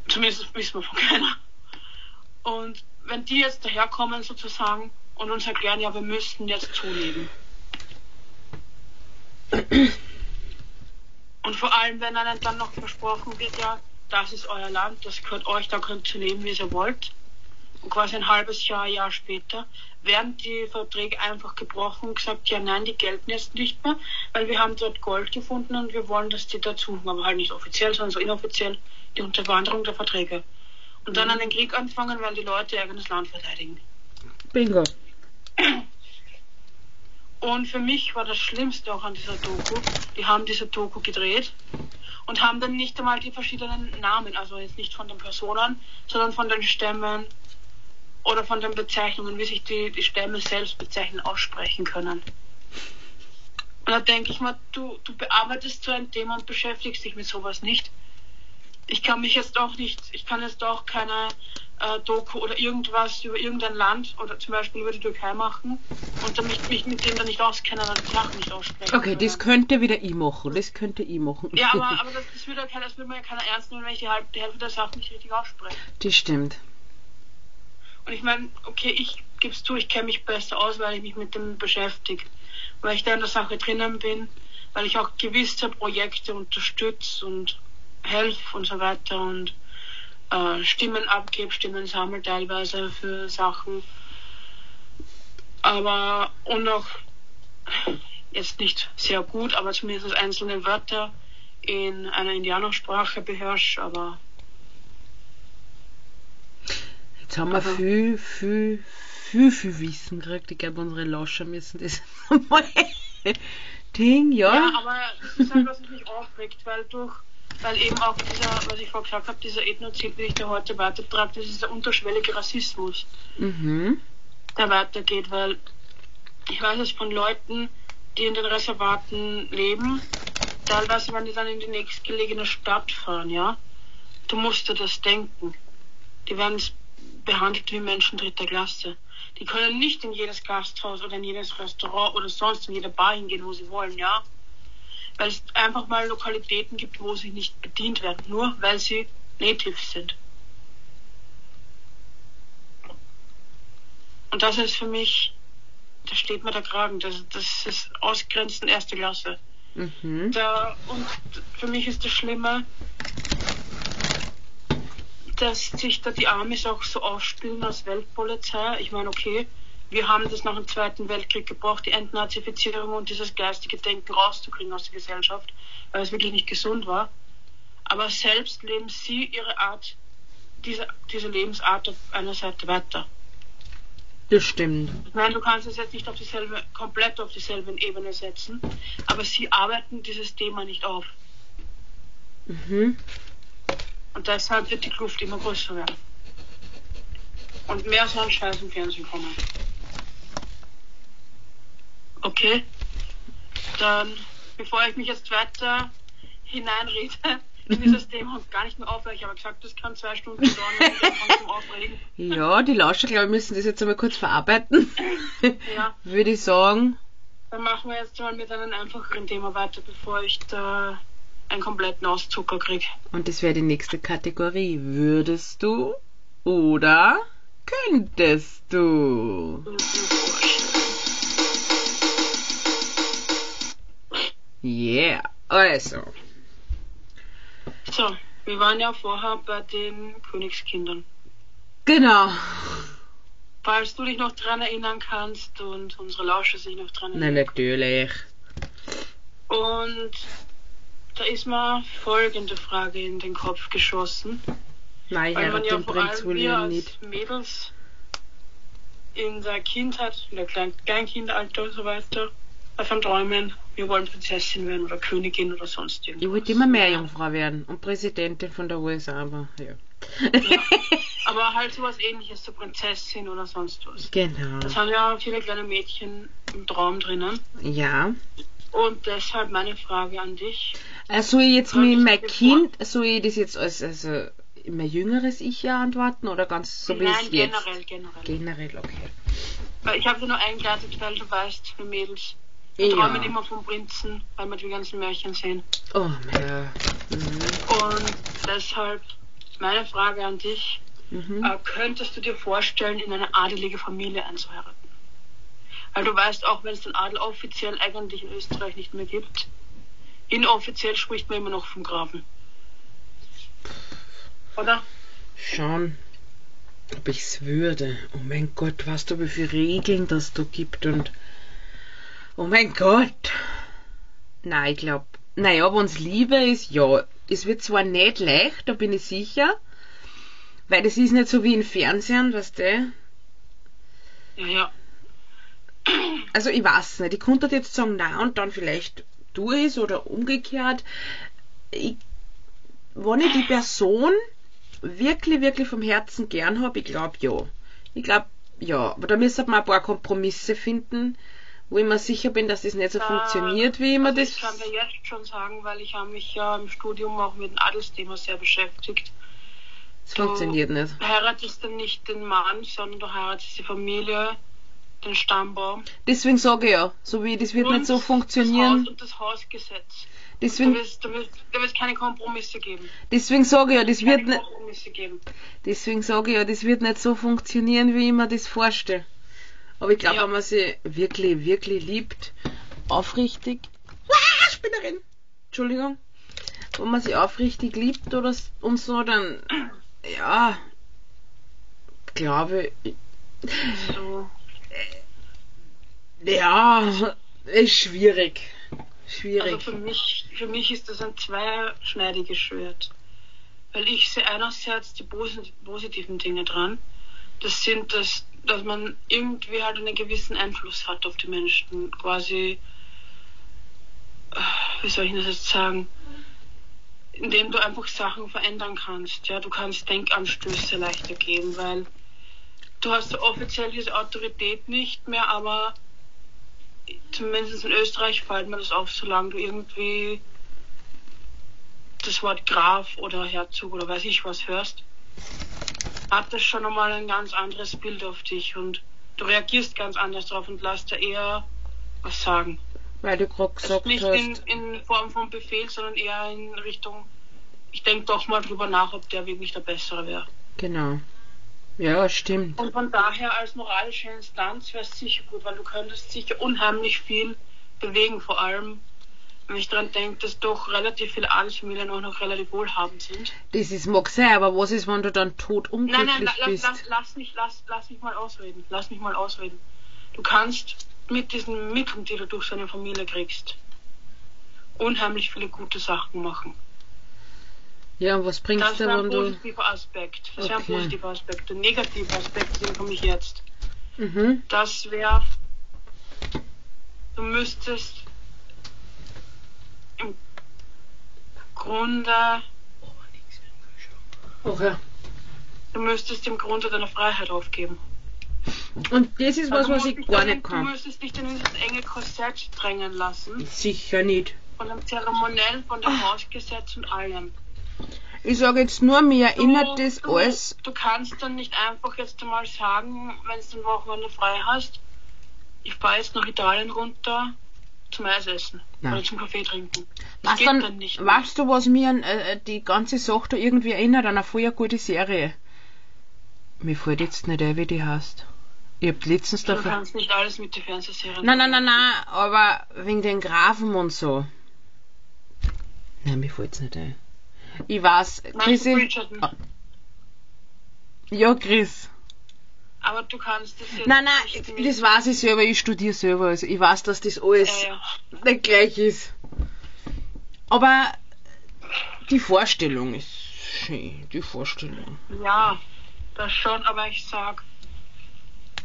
Zumindest wissen wir von keiner. Und wenn die jetzt daherkommen sozusagen und uns erklären, ja, wir müssten jetzt zuleben. Und vor allem, wenn einem dann noch versprochen wird, ja, das ist euer Land, das gehört euch, da könnt ihr leben, wie ihr wollt. Und quasi ein halbes Jahr, Jahr später werden die Verträge einfach gebrochen und gesagt, ja nein, die gelten jetzt nicht mehr, weil wir haben dort Gold gefunden und wir wollen, dass die dazu, aber halt nicht offiziell, sondern so inoffiziell, die Unterwanderung der Verträge. Und dann einen Krieg anfangen, weil die Leute ihr eigenes Land verteidigen. Bingo. Und für mich war das Schlimmste auch an dieser Doku, die haben diese Doku gedreht und haben dann nicht einmal die verschiedenen Namen, also jetzt nicht von den Personen, sondern von den Stämmen oder von den Bezeichnungen, wie sich die, die Stämme selbst bezeichnen, aussprechen können. Und da denke ich mal, du, du bearbeitest so ein Thema und beschäftigst dich mit sowas nicht. Ich kann mich jetzt auch nicht, ich kann jetzt auch keine äh, Doku oder irgendwas über irgendein Land oder zum Beispiel über die Türkei machen und damit mich mit dem dann nicht auskennen und die Sachen nicht aussprechen. Okay, das können. könnte wieder ich machen. Das könnte ich machen. Ja, aber, <laughs> aber das, das, würde, keiner- das würde keiner ernst nehmen, wenn ich die, halb, die Hälfte der Sachen nicht richtig ausspreche. Das stimmt. Und ich meine, okay, ich gebe es zu, ich kenne mich besser aus, weil ich mich mit dem beschäftige. Weil ich da in der Sache drinnen bin, weil ich auch gewisse Projekte unterstütze und helfe und so weiter und äh, Stimmen abgebe, Stimmen sammle teilweise für Sachen. Aber und auch jetzt nicht sehr gut, aber zumindest einzelne Wörter in einer Indianersprache beherrsche, aber Jetzt haben wir Aber- viel, viel, viel, viel Wissen gekriegt. Ich glaube, unsere Lauscher müssen das <laughs> mal Ding, ja. Ja, aber das ist halt, was mich aufregt, weil durch, weil eben auch dieser, was ich vorher gesagt habe, dieser Ethnozid, den ich da heute weitertrage, das ist der unterschwellige Rassismus, Mhm. der weitergeht, weil ich weiß es von Leuten, die in den Reservaten leben, teilweise, wenn die dann in die nächstgelegene Stadt fahren, ja, du musst dir das denken. Die werden behandelt wie Menschen dritter Klasse. Die können nicht in jedes Gasthaus oder in jedes Restaurant oder sonst in jede Bar hingehen, wo sie wollen, ja. Weil es einfach mal Lokalitäten gibt, wo sie nicht bedient werden, nur weil sie Natives sind. Und das ist für mich, da steht mir der Kragen, das, das ist Ausgrenzen erste Klasse. Mhm. Da, und für mich ist das Schlimme, dass sich da die Amis auch so aufspielen als Weltpolizei. Ich meine, okay, wir haben das nach dem Zweiten Weltkrieg gebraucht, die Entnazifizierung und dieses geistige Denken rauszukriegen aus der Gesellschaft, weil es wirklich nicht gesund war. Aber selbst leben sie ihre Art, diese, diese Lebensart auf einer Seite weiter. Das stimmt. Ich meine, du kannst es jetzt nicht auf dieselbe, komplett auf dieselbe Ebene setzen, aber sie arbeiten dieses Thema nicht auf. Mhm. Und deshalb wird die Kluft immer größer werden. Und mehr so ein Scheiß im Fernsehen kommen. Okay? Dann, bevor ich mich jetzt weiter hineinrede <laughs> in dieses Thema und gar nicht mehr aufhöre, ich habe gesagt, das kann zwei Stunden dauern, zum Aufregen. Ja, die Lauscher, glaube ich, müssen das jetzt einmal kurz verarbeiten. Ja, <laughs> Würde ich sagen. dann machen wir jetzt mal mit einem einfacheren Thema weiter, bevor ich da einen kompletten Auszucker kriege. Und das wäre die nächste Kategorie. Würdest du oder könntest du? Yeah. Also. So, wir waren ja vorher bei den Königskindern. Genau. Falls du dich noch dran erinnern kannst und unsere Lauscher sich noch dran Na, erinnern. natürlich. Und da ist mir folgende Frage in den Kopf geschossen. Nein, man heiratet ja den vor Prinz allem wir William als nicht. Mädels in der Kindheit, in der Klein Kleinkindalter und so weiter, davon träumen, wir wollen Prinzessin werden oder Königin oder sonst irgendwas. Ich wollte immer mehr Jungfrau werden und Präsidentin von der USA, aber ja. <laughs> Aber halt sowas ähnliches, so Prinzessin oder sonst was. genau. Das haben ja viele kleine Mädchen im Traum drinnen. Ja. Und deshalb meine Frage an dich. Ich jetzt mit mein Kind, soll ich das jetzt als also mein jüngeres Ich ja antworten oder ganz so wie Nein, es jetzt? generell, generell. Generell, okay. Weil ich habe dir nur eingeleitet, weil du weißt, wir Mädels wir Ja. träumen immer vom Prinzen, weil wir die ganzen Märchen sehen. Oh, ja. Und deshalb meine Frage an dich. Mhm. Mhm. Äh, könntest du dir vorstellen, in eine adelige Familie einzuheiraten? Weil du weißt, auch wenn es den Adel offiziell eigentlich in Österreich nicht mehr gibt, inoffiziell spricht man immer noch vom Grafen. Oder? Schauen, ob ich's würde. Oh mein Gott, weißt du, wie viele Regeln das da gibt und. Oh mein Gott! Nein, ich glaub. Naja, wenn's Liebe ist, ja. Es wird zwar nicht leicht, da bin ich sicher. Weil das ist nicht so wie im Fernsehen, weißt du? Ja, ja. Also ich weiß nicht, ich konnte jetzt sagen, na und dann vielleicht du es oder umgekehrt. Ich, wenn ich die Person wirklich, wirklich vom Herzen gern habe, ich glaube ja. Ich glaube ja, aber da müssen wir ein paar Kompromisse finden, wo ich mir sicher bin, dass das nicht so funktioniert, wie immer also das. Ich kann dir jetzt schon sagen, weil ich habe mich ja im Studium auch mit dem Adelsthema sehr beschäftigt. Das funktioniert nicht. Du heiratest dann nicht den Mann, sondern du heiratest die Familie, den Stammbaum. Deswegen sage ich ja, so wie das wird und nicht so Das Haus funktionieren. und das Hausgesetz. Deswegen, wird da wird- wird keine Kompromisse geben. deswegen sage ich ja, das wird nicht. Kompromisse geben. Deswegen sage ich ja, das wird nicht so funktionieren, wie ich mir das vorstelle. Aber ich glaube, Ja. wenn man sie wirklich, wirklich liebt, aufrichtig. Ah, Spinnerin! Entschuldigung. Wenn man sie aufrichtig liebt oder und so, dann, ja, glaube ich, So. ja, ist schwierig. Also Schwierig. für mich, für mich ist das ein zweischneidiges Schwert. Weil ich sehe einerseits die posi- positiven Dinge dran. Das sind das, dass man irgendwie halt einen gewissen Einfluss hat auf die Menschen. Quasi, äh, wie soll ich das jetzt sagen? Indem du einfach Sachen verändern kannst. Ja, du kannst Denkanstöße leichter geben, weil du hast offiziell diese Autorität nicht mehr, aber zumindest in Österreich fällt mir das auf, solange du irgendwie das Wort Graf oder Herzog oder weiß ich was hörst, hat das schon einmal ein ganz anderes Bild auf dich und du reagierst ganz anders drauf und lässt da eher was sagen. Weil du gerade Also gesagt nicht in, hast. in Form von Befehl, sondern eher in Richtung, ich denke doch mal drüber nach, ob der wirklich der Bessere wäre. Genau. Ja, stimmt. Und von daher als moralische Instanz wäre es sicher gut, weil du könntest sicher unheimlich viel bewegen, vor allem wenn ich daran denke, dass doch relativ viele Adelsfamilien auch noch relativ wohlhabend sind. Das ist mag sein, aber was ist, wenn du dann tot unglücklich Nein, nein, la, lass, bist? lass, lass, mich, lass, lass mich mal ausreden. Lass mich mal ausreden. Du kannst mit diesen Mitteln, die du durch so eine Familie kriegst, unheimlich viele gute Sachen machen. Ja, und was bringt's Das dir, wäre ein wenn du. positiver Aspekt. Das wäre ein Okay. positiver Aspekt. Der negative Aspekt, den komme ich jetzt. Mhm. Das wäre, du müsstest im Grunde, Okay. du müsstest im Grunde deine Freiheit aufgeben. Und das ist was, Also was ich gar nicht kann. Du müsstest dich dann in dieses enge Korsett drängen lassen. Sicher nicht. Von dem Zeremoniell, von dem Hausgesetz und allem. Ich sage jetzt nur, mir erinnert du, das du, alles. Du kannst dann nicht einfach jetzt einmal sagen, wenn du ein Wochenende frei hast, ich fahre jetzt nach Italien runter zum Eisessen Nein. oder zum Kaffee trinken. Das Was geht dann, dann nicht. mehr. weißt du, was mir an, äh, die ganze Sache da irgendwie erinnert an eine voll gute Serie? Mir fällt jetzt nicht ein, wie die heißt. Ich hab letztens Du dafür. kannst nicht alles mit den Fernsehserien. Nein, nein, nein, nein, aber wegen den Grafen und so. Nein, mir fällt's nicht ein. Ich weiß, du Chrissy. Ah. Ja, Chris. Aber du kannst das jetzt Nein, nein, das weiß ich selber, ich studiere selber. Also ich weiß, dass das alles Ja, ja. nicht gleich ist. Aber die Vorstellung ist schön, die Vorstellung. Ja, das schon, aber ich sag,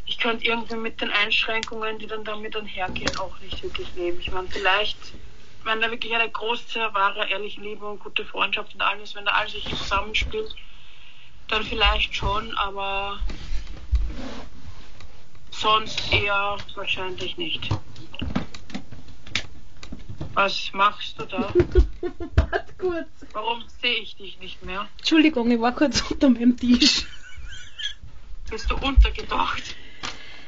ich könnte irgendwie mit den Einschränkungen, die dann damit einhergehen, auch nicht wirklich leben. Ich meine, vielleicht, wenn da wirklich eine große, wahre, ehrliche Liebe und gute Freundschaft und alles, wenn da alles sich zusammenspielt, dann vielleicht schon, aber sonst eher wahrscheinlich nicht. Was machst du da? <laughs> Warte kurz. Warum sehe ich dich nicht mehr? Entschuldigung, ich war kurz <laughs> unter meinem Tisch. Bist du untergetaucht?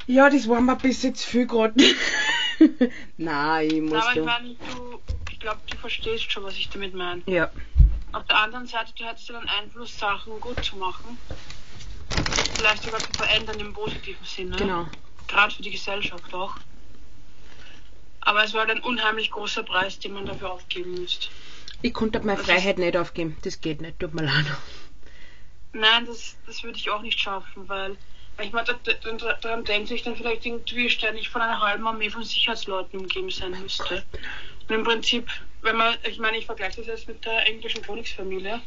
Ja, das war mir bis jetzt viel gerade. <laughs> Nein, ich Na, muss aber ich ja. meine, du, ich glaube, du verstehst schon, was ich damit meine. Ja, Auf der anderen Seite, du hättest ja den Einfluss, Sachen gut zu machen. Vielleicht sogar zu verändern im positiven Sinne. genau. Gerade für die Gesellschaft auch. Aber es war ein unheimlich großer Preis, den man dafür aufgeben müsste. Ich konnte meine Das Freiheit nicht aufgeben. Das geht nicht, tut mir leid. Nein, das, das würde ich auch nicht schaffen, weil wenn ich mal da- da- daran denke, ich dann vielleicht irgendwie ständig von einer halben Armee von Sicherheitsleuten umgeben sein müsste. Und im Prinzip, wenn man, ich meine, ich vergleiche das jetzt mit der englischen Königsfamilie,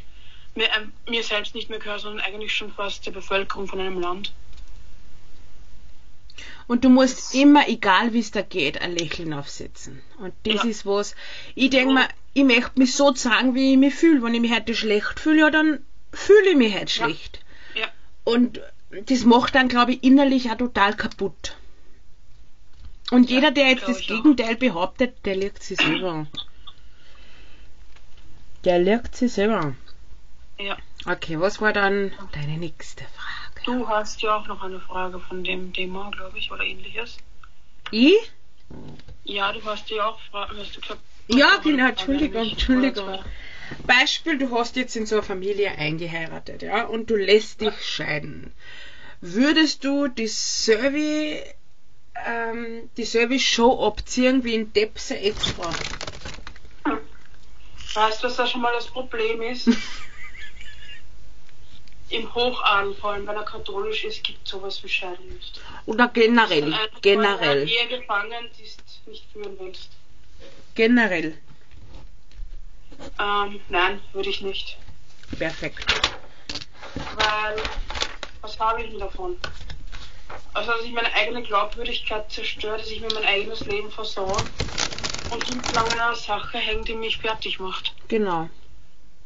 mir, ähm, mir selbst nicht mehr gehört, sondern eigentlich schon fast der Bevölkerung von einem Land. Und du musst immer, egal wie es da geht, ein Lächeln aufsetzen. Und das Ja. ist was. Ich denke mir, ich möchte mich so sagen, wie ich mich fühle. Wenn ich mich heute schlecht fühle, ja, dann fühle ich mich heute Ja. schlecht. Ja, Und das macht dann, glaube ich, innerlich auch total kaputt. Und jeder, der jetzt das. Gegenteil behauptet, der legt sich selber an. Der legt sich selber an. Ja. Okay, was war dann deine nächste Frage? Du hast ja auch noch eine Frage von dem Thema, glaube ich, oder ähnliches. Ich? Ja, du hast ja auch Fragen, hast du gesagt. Ja, genau, Entschuldigung, Entschuldigung. Beispiel, du hast jetzt in so eine Familie eingeheiratet, ja, und du lässt dich scheiden. Würdest du dieselbe, ähm, dieselbe Show abziehen wie in Depse Extra? Weißt du, was da schon mal das Problem ist? <laughs> Im Hochadel, vor allem wenn er katholisch ist, gibt sowas wie Scheiden nicht. Oder generell? Weil du Generell. eine Ehe gefangen ist, nicht führen willst. Generell. Ähm, nein, würde ich nicht. Perfekt. Weil, was habe ich denn davon? Also, dass ich meine eigene Glaubwürdigkeit zerstöre, dass ich mir mein eigenes Leben versaue und hinterlang an einer Sache hänge, die mich fertig macht. Genau.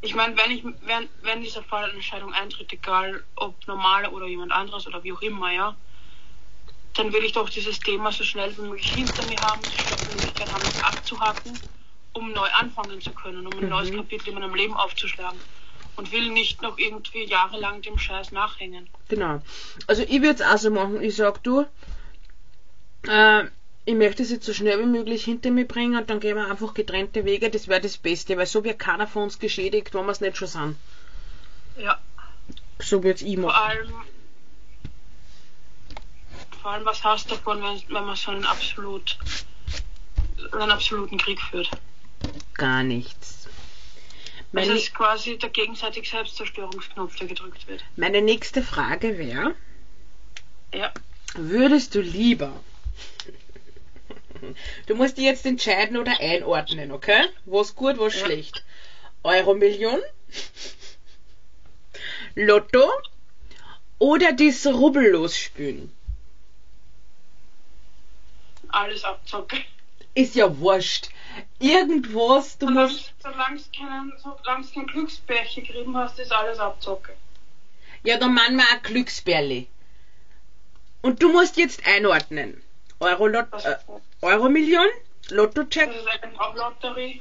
Ich meine, wenn ich, wenn, wenn dieser Fall einer Entscheidung eintritt, egal ob normaler oder jemand anderes oder wie auch immer, ja, dann will ich doch dieses Thema so schnell wie möglich hinter mir haben, so schnell wie Möglichkeit haben, es abzuhacken, um neu anfangen zu können, um ein Mhm. neues Kapitel in meinem Leben aufzuschlagen. Und will nicht noch irgendwie jahrelang dem Scheiß nachhängen. Genau. Also ich würde es auch so machen. Ich sag du, äh, ich möchte es jetzt so schnell wie möglich hinter mir bringen und dann gehen wir einfach getrennte Wege. Das wäre das Beste, weil so wird keiner von uns geschädigt, wenn wir es nicht schon sind. Ja, So würde ich vor machen. allem, vor allem, was hast du davon, wenn, wenn man so einen absolut, einen absoluten Krieg führt? Gar nichts. Es Meine, ist quasi der gegenseitige Selbstzerstörungsknopf, der gedrückt wird. meine nächste Frage wäre, Ja. würdest du lieber Du musst dich jetzt entscheiden oder einordnen, okay? Was gut, was Ja. schlecht. Euro-Million, Lotto oder das Rubbellos spielen? Alles abzocke. Ist ja wurscht. irgendwas, du musst. Solange du keinen, solange du kein Glücksbärchen gegeben hast, ist alles abzocke. Ja, dann machen wir ein Glücksbärli. Und du musst jetzt einordnen. Euro, Lot, äh, Euro-Million, das Lotto-Check, ist eine Lotterie.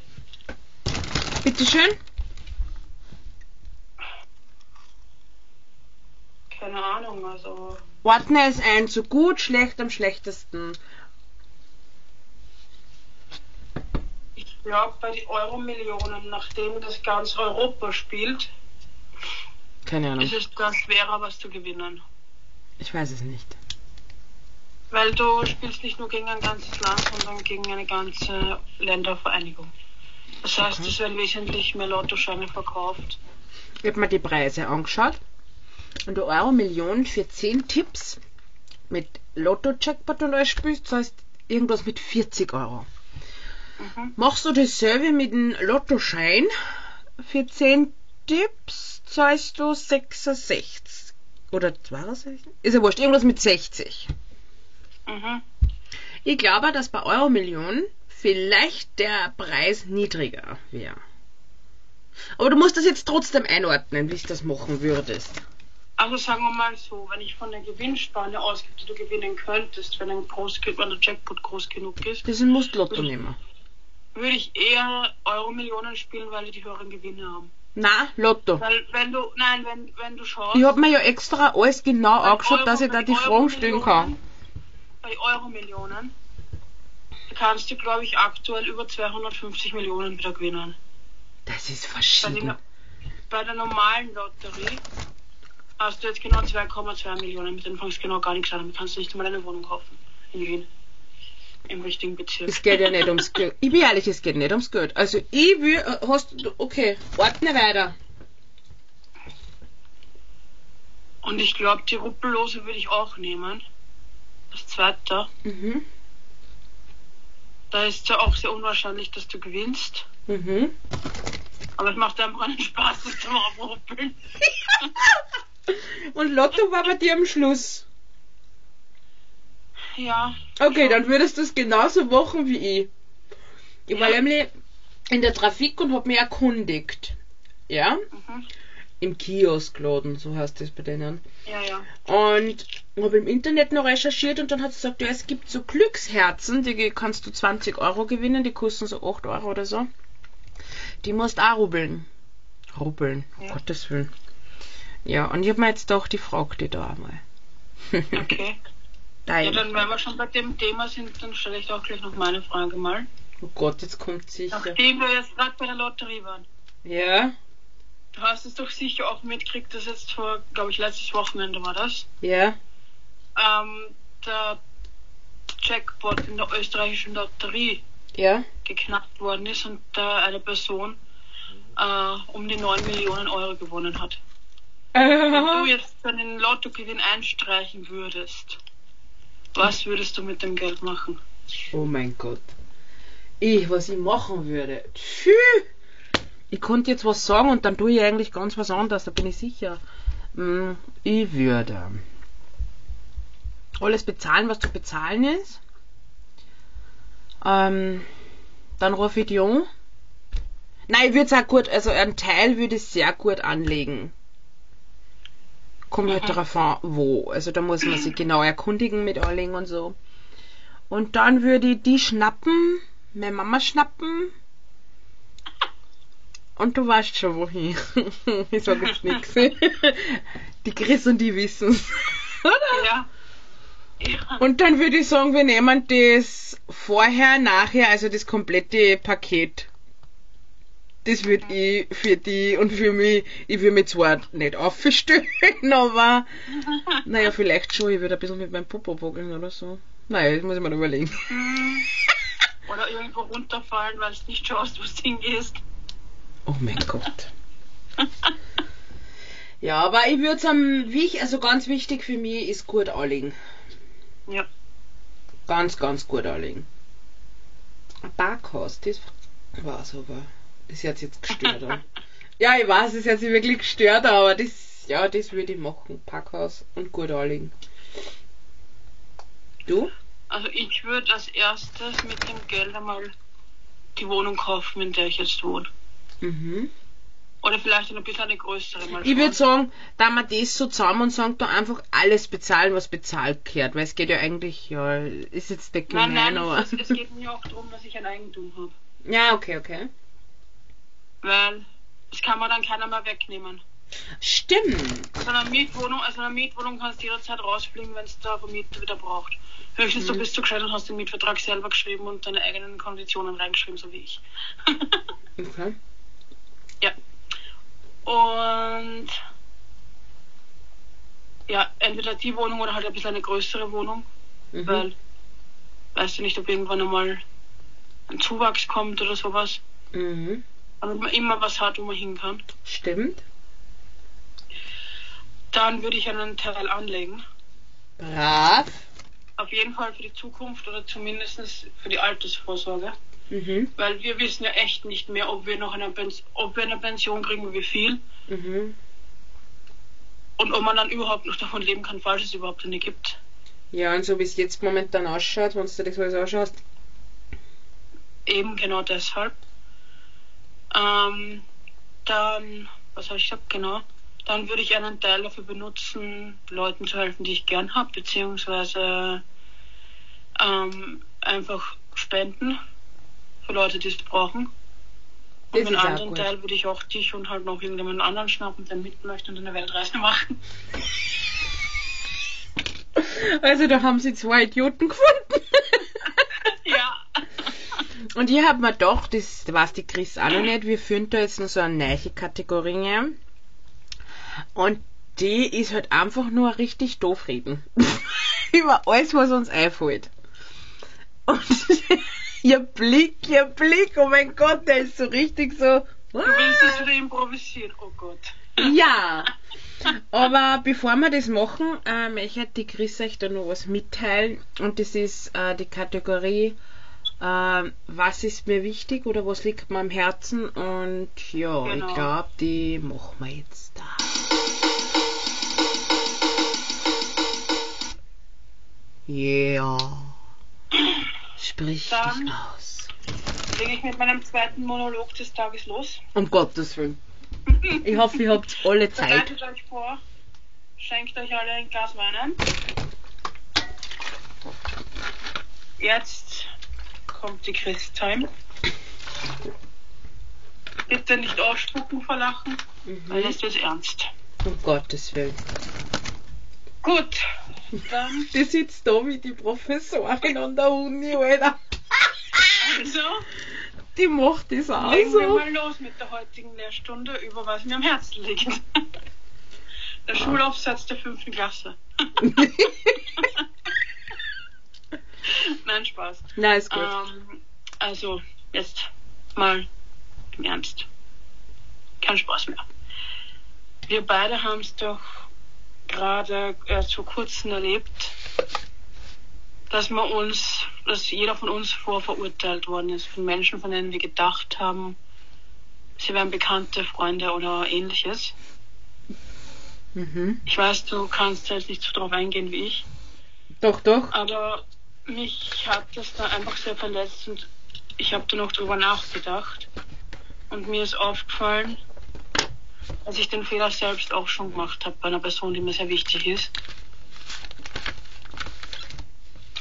bitteschön. Keine Ahnung, also. Ordne es ein, so gut, schlecht, am schlechtesten. Ich glaube, bei den Euro-Millionen, nachdem das ganz Europa spielt, Keine Ahnung. ist es ganz schwerer, was zu gewinnen. Ich weiß es nicht. Weil du spielst nicht nur gegen ein ganzes Land, sondern gegen eine ganze Ländervereinigung. Das heißt, Okay. es werden wesentlich mehr Lottoscheine verkauft. Ich habe mir die Preise angeschaut. Und der Euro-Million für 10 Tipps mit Lotto-Jackpot und alles spielst, zahlst irgendwas mit 40 Euro. Mhm. Machst du dasselbe mit dem Lottoschein? Für 10 Tipps zahlst du 66. Oder 62? Ist ja wurscht, irgendwas mit 60. Mhm. Ich glaube, dass bei Euro-Million vielleicht der Preis niedriger wäre. Aber du musst das jetzt trotzdem einordnen, wie du das machen würdest. Also sagen wir mal so, wenn ich von der Gewinnspanne ausgehe, die du gewinnen könntest, wenn, ein groß, wenn der Jackpot groß genug ist, Das musst du Lotto nehmen. würde ich eher Euro-Millionen spielen, weil die die höheren Gewinne haben. Na, Lotto. Weil wenn du, nein, wenn, wenn du schaust... Ich hab mir ja extra alles genau angeschaut, dass ich da die Fragen stellen kann. Bei Euro-Millionen kannst du, glaube ich, aktuell über 250 Millionen wieder gewinnen. Das ist Bei, verschieden. den, bei der normalen Lotterie hast du jetzt genau 2,2 Millionen. Mit denen fängst du genau gar nichts an. Damit kannst du nicht mal eine Wohnung kaufen. In Wien. Im richtigen Bezirk. Es geht ja nicht ums Geld. <laughs> Ich bin ehrlich, es geht nicht ums Geld. Also ich will, äh, hast du, okay, ordne weiter. Und ich glaube, die Ruppellose würde ich auch nehmen. Das zweite. Mhm. Da ist ja auch sehr unwahrscheinlich, dass du gewinnst. Mhm. Aber es macht einfach einen Spaß, das zum Aufruppeln. Und Lotto war bei dir am Schluss. Ja. Okay, schon. dann würdest du es genauso machen wie ich. Ich war Ja. nämlich in der Trafik und hab mich erkundigt. Ja? Mhm. Im Kioskladen, so heißt das bei denen. Ja, ja. Und habe im Internet noch recherchiert und dann hat sie gesagt, ja, es gibt so Glücksherzen, die kannst du 20 Euro gewinnen, die kosten so 8 Euro oder so. Die musst auch rubbeln. Rubbeln, um Ja. Gottes Willen. Ja, und ich habe mir jetzt doch die Frage die da einmal. <laughs> Okay. Ja, Dein. dann, wenn wir schon bei dem Thema sind, dann stelle ich auch gleich noch meine Frage mal. Oh Gott, jetzt kommt sicher. Nachdem wir jetzt gerade bei der Lotterie waren. Ja, Du hast es doch sicher auch mitgekriegt, dass jetzt vor, glaube ich, letztes Wochenende war das. ja. Ähm, der Jackpot in der österreichischen Lotterie Ja. geknackt worden ist und da eine Person äh, um die 9 Millionen Euro gewonnen hat. Wenn du <laughs> jetzt einen Lottogewinn einstreichen würdest, was würdest du mit dem Geld machen? Oh mein Gott. Ich, was ich machen würde. Tschü. Ich konnte jetzt was sagen und dann tue ich eigentlich ganz was anderes, da bin ich sicher. Hm, Ich würde alles bezahlen, was zu bezahlen ist. Ähm, dann rufe ich die an. Nein, ich würde es auch gut, also einen Teil würde ich sehr gut anlegen. Kommt halt Mhm. darauf an, wo. Also da muss man sich genau erkundigen mit Anlegen und so. Und dann würde ich die schnappen, meine Mama schnappen. Und du weißt schon wohin. <laughs> ich sag jetzt nichts. <laughs> Die Chris und die wissen's. <laughs> Oder? Ja. Ja. Und dann würde ich sagen, wir nehmen das vorher, nachher, also das komplette Paket. Das würde ich für die und für mich, ich würde mich zwar nicht aufstellen, <laughs> aber naja, vielleicht schon, ich würde ein bisschen mit meinem Popo wackeln oder so. Naja, das muss ich mir überlegen. Hm. Oder irgendwo runterfallen, weil du nicht schaust, wo du hingehst. Oh mein Gott. Ja, aber ich würde sagen, wie ich, also ganz wichtig für mich ist gut anlegen. Ja. Ganz, ganz gut anlegen. Parkhaus, das war's aber. Das hat jetzt gestört. <laughs> ja, ich weiß, es hat sich wirklich gestört, aber das, ja, das würde ich machen. Parkhaus und gut anlegen. Du? Also ich würde als erstes mit dem Geld einmal die Wohnung kaufen, in der ich jetzt wohne. Mhm. Oder vielleicht ein bisschen eine größere. Mal Ich würde sagen, da wir das so zusammen und sagen, da einfach alles bezahlen, was bezahlt gehört. Weil es geht ja eigentlich, ja, ist jetzt der Nein, gemein, nein, aber. es, es geht mir auch darum, dass ich ein Eigentum habe. Ja, okay, okay. Weil das kann man dann keiner mehr wegnehmen. Stimmt. Also eine Mietwohnung, also eine Mietwohnung kannst du jederzeit rausfliegen, wenn es der Vermieter wieder braucht. Höchstens du bist du gescheit und hast den Mietvertrag selber geschrieben und deine eigenen Konditionen reingeschrieben, so wie ich. <laughs> Okay. ja. Und ja, entweder die Wohnung oder halt ein bisschen eine größere Wohnung, Mhm. weil weißt du nicht, ob irgendwann einmal ein Zuwachs kommt oder sowas. Mhm. Damit man immer was hat, wo man hin kann. Stimmt. Dann würde ich einen Teil anlegen. Brav. Auf jeden Fall für die Zukunft oder zumindest für die Altersvorsorge. Mhm. Weil wir wissen ja echt nicht mehr, ob wir noch eine, Pens ob wir eine Pension kriegen, wie viel. Mhm. Und ob man dann überhaupt noch davon leben kann, falls es überhaupt eine gibt. Ja, und so wie es jetzt momentan ausschaut, wenn du das alles anschaust. Eben genau deshalb. Ähm, dann, was habe ich gesagt? Genau. Dann würde ich einen Teil dafür benutzen, Leuten zu helfen, die ich gern habe, beziehungsweise ähm, einfach spenden für Leute, die es brauchen. Das Und den ist auch anderen. Teil würde ich auch dich und halt noch irgendjemand anderen schnappen, der mit möchte und eine Weltreise machen. <laughs> Also da haben sie zwei Idioten gefunden. <laughs> ja. Und ich habe mir gedacht, das weiß die Chris auch noch nicht, wir führen da jetzt noch so eine neue Kategorie ein. Und die ist halt einfach nur richtig doof reden. <laughs> Über alles, was uns einfällt. Und ihr Blick, ihr Blick, oh mein Gott, der ist so richtig so. Du willst es wieder improvisieren, oh Gott. Ja. <laughs> Aber bevor wir das machen, äh, möchte die Chris euch da noch was mitteilen. Und das ist äh, die Kategorie, äh, was ist mir wichtig oder was liegt mir am Herzen. Und ja, Genau. ich glaube, die machen wir jetzt da. Ja. <clears throat> Sprich Dann- dich aus. Lege ich mit meinem zweiten Monolog des Tages los. Um Gottes Willen. Ich hoffe, ihr habt alle <laughs> Zeit. Bereitet euch vor, schenkt euch alle ein Glas Wein ein. Jetzt kommt die Chris-Time. Bitte nicht ausspucken vor Lachen, weil Mhm. jetzt wird's ernst. Um Gottes Willen. Gut, dann <laughs> Die sitzt da wie die Professorin an der Uni, Alter. also Die macht das auch legen wir so. mal los mit der heutigen Lehrstunde über was mir am Herzen liegt. Der Schulaufsatz der fünften Klasse. <laughs> Nein, Spaß. Na, ist gut. Ähm, also, jetzt mal im Ernst. Kein Spaß mehr. Wir beide haben es doch gerade erst vor kurzem erlebt, dass wir uns, dass jeder von uns vorverurteilt worden ist von Menschen, von denen wir gedacht haben, sie wären bekannte Freunde oder ähnliches. Mhm. Ich weiß, du kannst jetzt nicht so drauf eingehen wie ich. Doch, doch. Aber mich hat das da einfach sehr verletzt und ich habe da noch drüber nachgedacht. Und mir ist aufgefallen, dass ich den Fehler selbst auch schon gemacht habe bei einer Person, die mir sehr wichtig ist.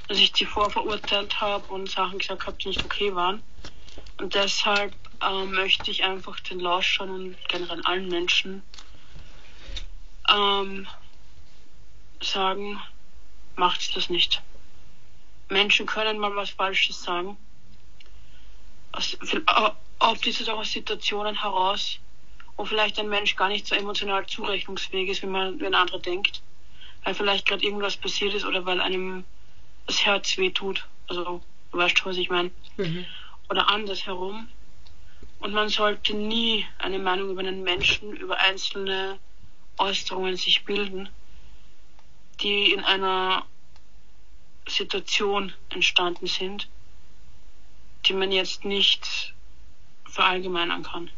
Dass ich sie vorverurteilt habe und Sachen gesagt habe, die nicht okay waren. Und deshalb äh, möchte ich einfach den Lauschern und generell allen Menschen ähm, sagen, macht das nicht. Menschen können mal was Falsches sagen. Aus, au- auf diese Situationen heraus, wo vielleicht ein Mensch gar nicht so emotional zurechnungsfähig ist, wie man, wie ein anderer denkt. Weil vielleicht gerade irgendwas passiert ist oder weil einem das Herz weh tut. Also, du weißt schon, was ich meine. Mhm. Oder andersherum. Und man sollte nie eine Meinung über einen Menschen, über einzelne Äußerungen sich bilden, die in einer Situation entstanden sind, die man jetzt nicht verallgemeinern kann.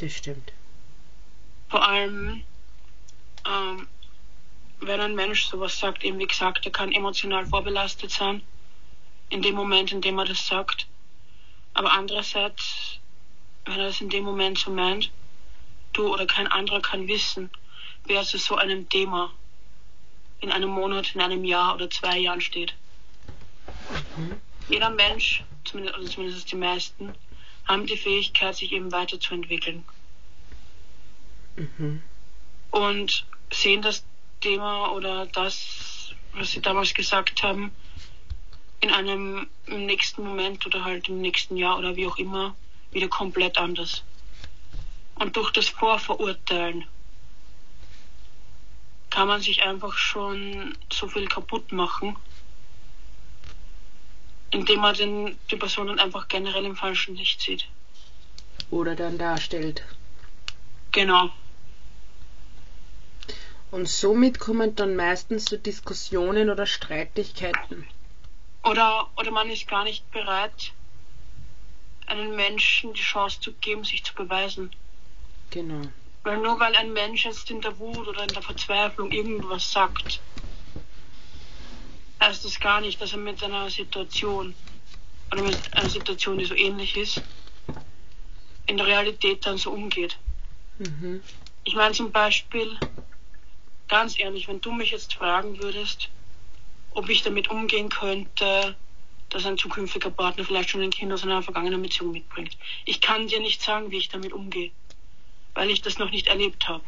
Das stimmt. Vor allem, ähm, wenn ein Mensch sowas sagt, eben wie gesagt, er kann emotional vorbelastet sein, in dem Moment, in dem er das sagt. Aber andererseits, wenn er das in dem Moment so meint, du oder kein anderer kann wissen, wer zu so einem Thema in einem Monat, in einem Jahr oder zwei Jahren steht. Mhm. Jeder Mensch, zumindest, also zumindest die meisten, haben die Fähigkeit, sich eben weiterzuentwickeln. Mhm. Und sehen das Thema oder das, was sie damals gesagt haben, in einem im nächsten Moment oder halt im nächsten Jahr oder wie auch immer wieder komplett anders. Und durch das Vorverurteilen kann man sich einfach schon so viel kaputt machen, indem man den, die Person dann einfach generell im falschen Licht sieht. Oder dann darstellt. Genau. Und somit kommen dann meistens so Diskussionen oder Streitigkeiten. Oder, oder man ist gar nicht bereit, einem Menschen die Chance zu geben, sich zu beweisen. Genau. Weil nur weil ein Mensch jetzt in der Wut oder in der Verzweiflung irgendwas sagt, das gar nicht, dass er mit einer Situation oder mit einer Situation, die so ähnlich ist, in der Realität dann so umgeht. Mhm. Ich meine zum Beispiel, ganz ehrlich, wenn du mich jetzt fragen würdest, ob ich damit umgehen könnte, dass ein zukünftiger Partner vielleicht schon ein Kind aus einer vergangenen Beziehung mitbringt. Ich kann dir nicht sagen, wie ich damit umgehe, weil ich das noch nicht erlebt habe.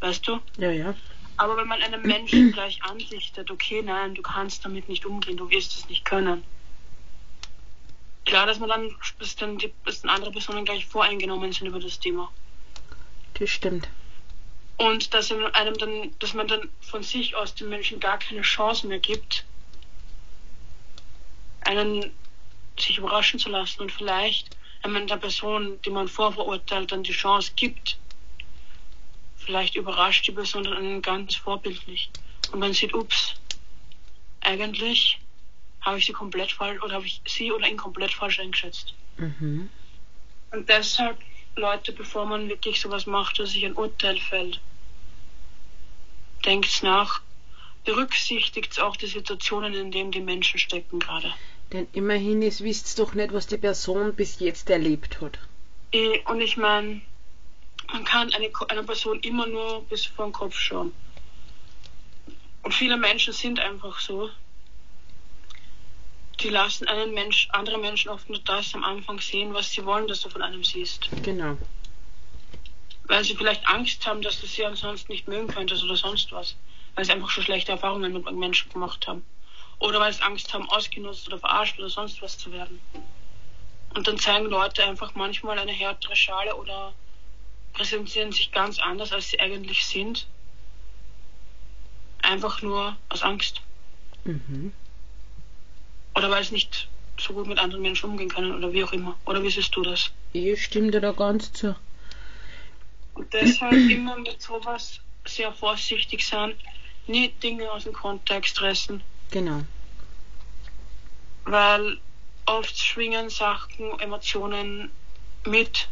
Weißt du? Ja, ja. Aber wenn man einem Menschen <clears throat> gleich ansichtet, okay, nein, du kannst damit nicht umgehen, du wirst es nicht können. Klar, dass man dann, dass dann, die, dass dann andere Personen gleich voreingenommen sind über das Thema. Das stimmt. Und dass einem dann, dass man dann von sich aus den Menschen gar keine Chance mehr gibt, einen sich überraschen zu lassen und vielleicht, wenn man der Person, die man vorverurteilt, dann die Chance gibt, vielleicht überrascht die Person dann ganz vorbildlich. Und man sieht, ups, eigentlich habe ich sie komplett falsch oder habe ich sie oder ihn komplett falsch eingeschätzt. Mhm. Und deshalb, Leute, bevor man wirklich sowas macht, dass sich ein Urteil fällt, denkt nach, berücksichtigt auch die Situationen, in denen die Menschen stecken gerade. Denn immerhin ist, wisst doch nicht, was die Person bis jetzt erlebt hat. Eh, und ich meine, man kann eine, einer Person immer nur bis vor den Kopf schauen. Und viele Menschen sind einfach so. Die lassen einen Mensch, andere Menschen oft nur das am Anfang sehen, was sie wollen, dass du von einem siehst. Genau weil sie vielleicht Angst haben, dass du sie ansonsten nicht mögen könntest oder sonst was. Weil sie einfach schon schlechte Erfahrungen mit Menschen gemacht haben. Oder weil sie Angst haben, ausgenutzt oder verarscht oder sonst was zu werden. Und dann zeigen Leute einfach manchmal eine härtere Schale oder präsentieren sich ganz anders, als sie eigentlich sind. Einfach nur aus Angst. Mhm. Oder weil sie nicht so gut mit anderen Menschen umgehen können oder wie auch immer. Oder wie siehst du das? Ich stimme dir da ganz zu. Und deshalb <clears throat> immer mit sowas sehr vorsichtig sein, nie Dinge aus dem Kontext reißen. Genau. Weil oft schwingen Sachen, Emotionen mit,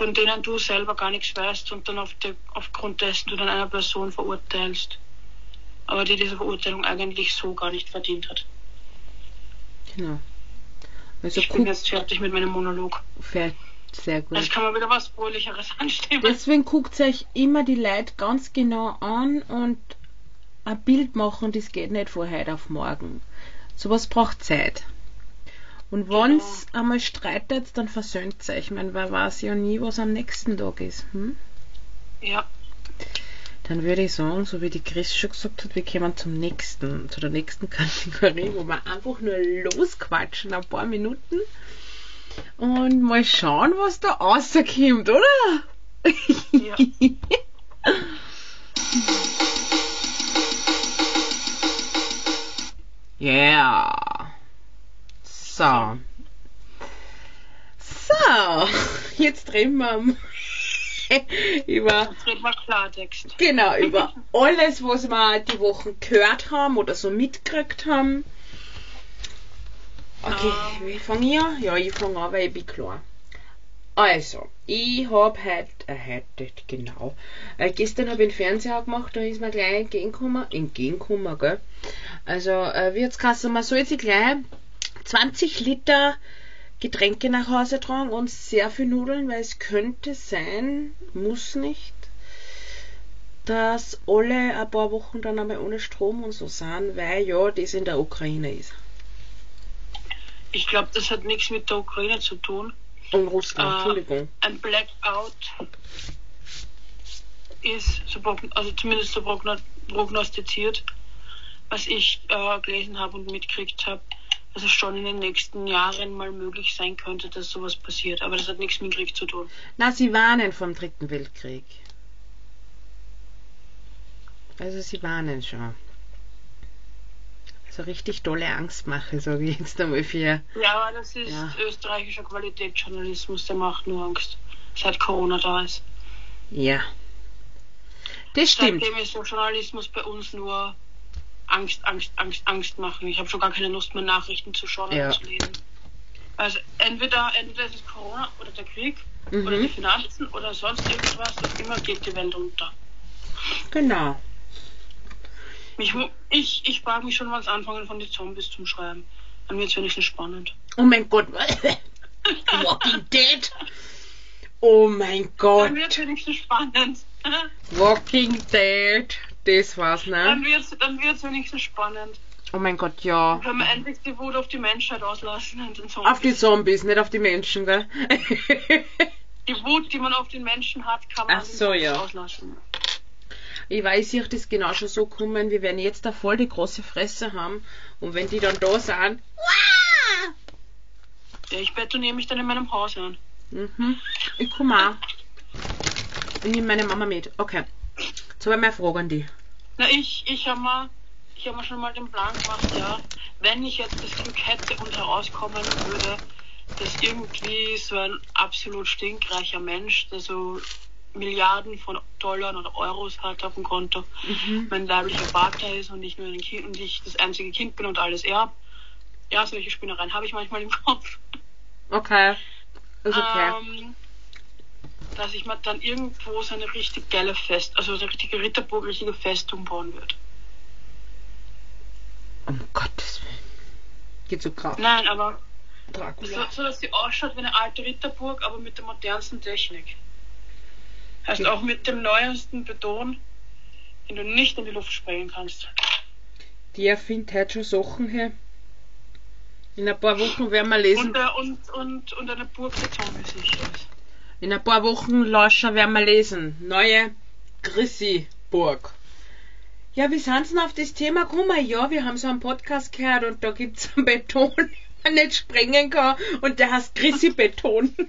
von denen du selber gar nichts weißt und dann auf die, aufgrund dessen du dann eine Person verurteilst, aber die diese Verurteilung eigentlich so gar nicht verdient hat. Genau. Also ich bin jetzt fertig mit meinem Monolog. Fertig. Sehr gut. Jetzt kann man wieder was Fröhlicheres <laughs> anstimmen. Deswegen guckt euch immer die Leute ganz genau an und ein Bild machen, das geht nicht von heute auf morgen. Sowas braucht Zeit. Und wenn es genau. einmal streitet, dann versöhnt euch. Man weiß ja nie, was am nächsten Tag ist. Hm? Ja. Dann würde ich sagen, so wie die Chris schon gesagt hat, wir kommen zum nächsten, zu der nächsten <laughs> Kategorie, wo wir einfach nur losquatschen, ein paar Minuten. Und mal schauen, was da rauskommt, oder? Ja. <laughs> yeah. So. So. Jetzt reden wir <laughs> über. Jetzt reden wir Klartext. Genau, <laughs> über alles, was wir die Wochen gehört haben oder so mitgekriegt haben. Okay, um, wie fange ich an? Ja, ich fange an, weil ich bin klar. Also, ich habe heute, äh, heute, genau, äh, gestern habe ich den Fernseher gemacht, da ist mir gleich entgegengekommen, entgegengekommen, gell? Also, äh, wie jetzt kannst du, man soll sich gleich 20 Liter Getränke nach Hause tragen und sehr viel Nudeln, weil es könnte sein, muss nicht, dass alle ein paar Wochen dann einmal ohne Strom und so sind, weil ja das in der Ukraine ist. Ich glaube, das hat nichts mit der Ukraine zu tun. Und Russland, Äh, Entschuldigung. Ein Blackout ist, also zumindest so progno- prognostiziert, was ich äh, gelesen habe und mitgekriegt habe, es schon in den nächsten Jahren mal möglich sein könnte, dass sowas passiert. Aber das hat nichts mit dem Krieg zu tun. Na, sie warnen vom Dritten Weltkrieg. Also sie warnen schon. Also richtig tolle Angstmache, sage ich jetzt einmal für. Ja, aber das ist Ja. österreichischer Qualitätsjournalismus, der macht nur Angst. Seit Corona da ist. Ja. Das stimmt. Seitdem ist der Journalismus bei uns nur Angst, Angst, Angst, Angst machen. Ich habe schon gar keine Lust mehr, Nachrichten zu schauen Ja. oder zu lesen. Also entweder, entweder ist es Corona oder der Krieg oder die Mhm. Finanzen oder sonst irgendwas und immer geht die Welt unter. Genau. Mich, ich ich frage mich schon, wann es anfangen von den Zombies zum Schreiben. Dann wird es wenigstens spannend. Oh mein Gott. <laughs> Walking Dead. Oh mein Dann Gott. wird es wenigstens spannend. <laughs> Walking Dead. Das war's, Dann ne? wird es dann wird's wenigstens spannend. Oh mein Gott, ja. Dann können wir endlich die Wut auf die Menschheit auslassen und den Zombies. Auf die Zombies, nicht auf die Menschen, gell? <laughs> Die Wut, die man auf den Menschen hat, kann man Ach so, ja. auslassen. Ich weiß, ich das genau schon so kommen. Wir werden jetzt da voll die große Fresse haben. Und wenn die dann da sind. Ja, ich betoniere mich dann in meinem Haus an. Mhm. Ich komme auch. Ich nehme meine Mama mit. Okay. Jetzt habe ich meine Frage an die. Na, ich, ich habe mal, ich habe mir schon mal den Plan gemacht, ja, wenn ich jetzt das Glück hätte und herauskommen würde, dass irgendwie so ein absolut stinkreicher Mensch, der so Milliarden von Dollar oder Euros hat auf dem Konto, mein leiblicher Vater ist und ich nur ein Kind und ich das einzige Kind bin und alles erb. Ja, solche Spinnereien habe ich manchmal im Kopf. Okay. Ist okay. Ähm, dass ich mir dann irgendwo so eine richtig geile Fest, also so eine richtige Ritterburg, richtige Festung bauen würde. Um Gottes Willen. Geht so krass. Nein, aber so, Dracula. so, dass sie ausschaut wie eine alte Ritterburg, aber mit der modernsten Technik. Heißt auch mit dem neuesten Beton, den du nicht in die Luft sprengen kannst. Die erfindet heute schon Sachen her. In ein paar Wochen werden wir lesen. Und, äh, und, und, und eine Burg der Zombies ist. In ein paar Wochen, Lauscher, werden wir lesen. Neue Grissi-Burg. Ja, wie sind Sie denn auf das Thema gekommen? Ja, wir haben so einen Podcast gehört und da gibt's einen Beton, <laughs> den man nicht sprengen kann und der heißt Grissi-Beton. <laughs>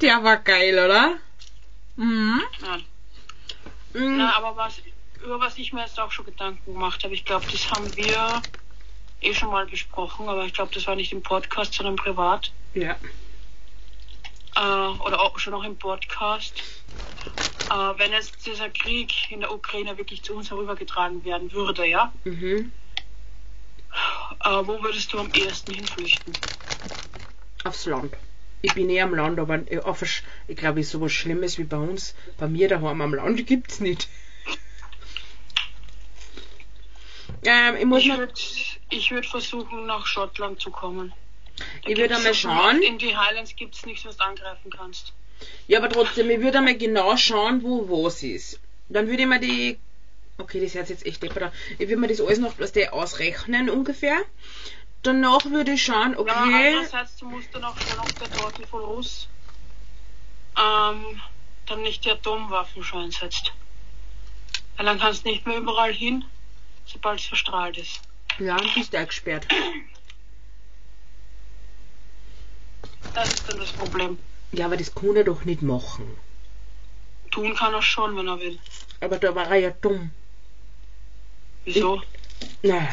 der war geil, oder? Mhm. Nein. mhm. Na, aber was, über was ich mir jetzt auch schon Gedanken gemacht habe, ich glaube, das haben wir eh schon mal besprochen, aber ich glaube, das war nicht im Podcast, sondern privat. Ja. Äh, oder auch schon auch im Podcast. Äh, wenn jetzt dieser Krieg in der Ukraine wirklich zu uns herübergetragen werden würde, ja, Mhm. äh, wo würdest du am ehesten hinflüchten? Aufs Land. Ich bin eh am Land, aber äh, auf, ich glaube, so was Schlimmes wie bei uns, bei mir daheim am Land <laughs> gibt's nicht. Ähm, ich muss Ich würde würd versuchen, nach Schottland zu kommen. Da ich würde einmal schauen. In die Highlands gibt es nichts, was du angreifen kannst. Ja, aber trotzdem, ich würde einmal genau schauen, wo was ist. Dann würde ich mir die. Okay, das hört sich jetzt echt deppert. Ich würde mir das alles noch der ausrechnen ungefähr. Danach würde ich schauen, Ja, okay. andererseits, du musst dann auch schauen, ob der Teufel von Russ ähm, dann nicht die Atomwaffen schon einsetzt. Weil dann kannst du nicht mehr überall hin, sobald es verstrahlt ist. Ja, und bist eingesperrt. Das ist dann das Problem. Ja, aber das kann er doch nicht machen. Tun kann er schon, wenn er will. Aber da war er ja dumm. Wieso? Nein.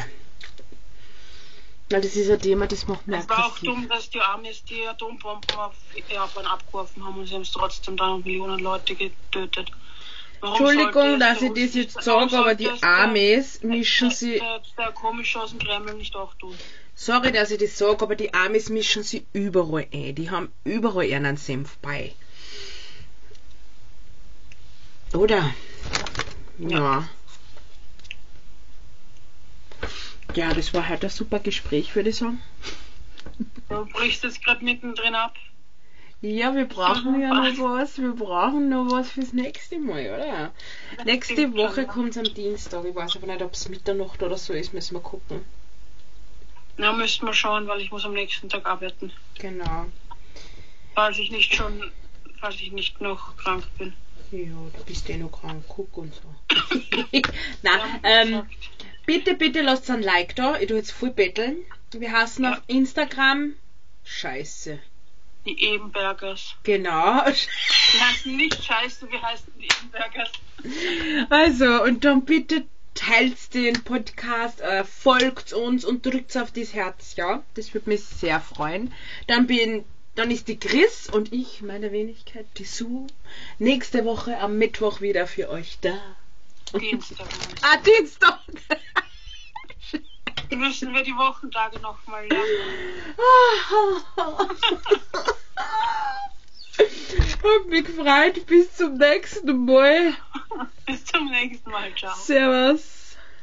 Na, das ist ein Thema, das macht mich Es war auch dumm, dass die Amis die Atombomben auf Japan abgeworfen haben und sie haben es trotzdem da Millionen Leute getötet. Entschuldigung, dass ich das jetzt sage, aber die Amis mischen sie. Der, der komische aus dem Kreml nicht auch tun. Sorry, dass ich das sage, aber die Amis mischen sie überall ein. Die haben überall ihren Senf bei. Oder? Ja. Ja, das war halt ein super Gespräch, würde ich sagen. Du brichst jetzt gerade mittendrin ab. Ja, wir brauchen ja noch was. Wir brauchen noch was fürs nächste Mal, oder? Nächste stimmt Woche kommt es am Dienstag. Ich weiß aber nicht, ob es Mitternacht oder so ist. Müssen wir gucken. Na, müssten wir schauen, weil ich muss am nächsten Tag arbeiten. Genau. Falls ich nicht schon, falls ich nicht noch krank bin. Ja, du bist eh noch krank. Guck und so. <coughs> <laughs> Ja, Na, wie ähm, bitte, bitte lasst ein Like da. Ich tu jetzt voll betteln. Wir heißen Ja. auf Instagram. Scheiße. Die Ebenbergers. Genau. Die heißen nicht Scheiße, wir heißen die Ebenbergers. Also, und dann bitte teilt den Podcast, äh, folgt uns und drückt auf das Herz, ja? Das würde mich sehr freuen. Dann bin, dann ist die Chris und ich, meine Wenigkeit, die Sue, nächste Woche am Mittwoch wieder für euch da. Dienstag. Ah, Dienstag! <laughs> <laughs> Müssen wir die Wochentage nochmal lernen. <laughs> Hab mich gefreut. Bis zum nächsten Mal. <laughs> Bis zum nächsten Mal. Ciao. Servus.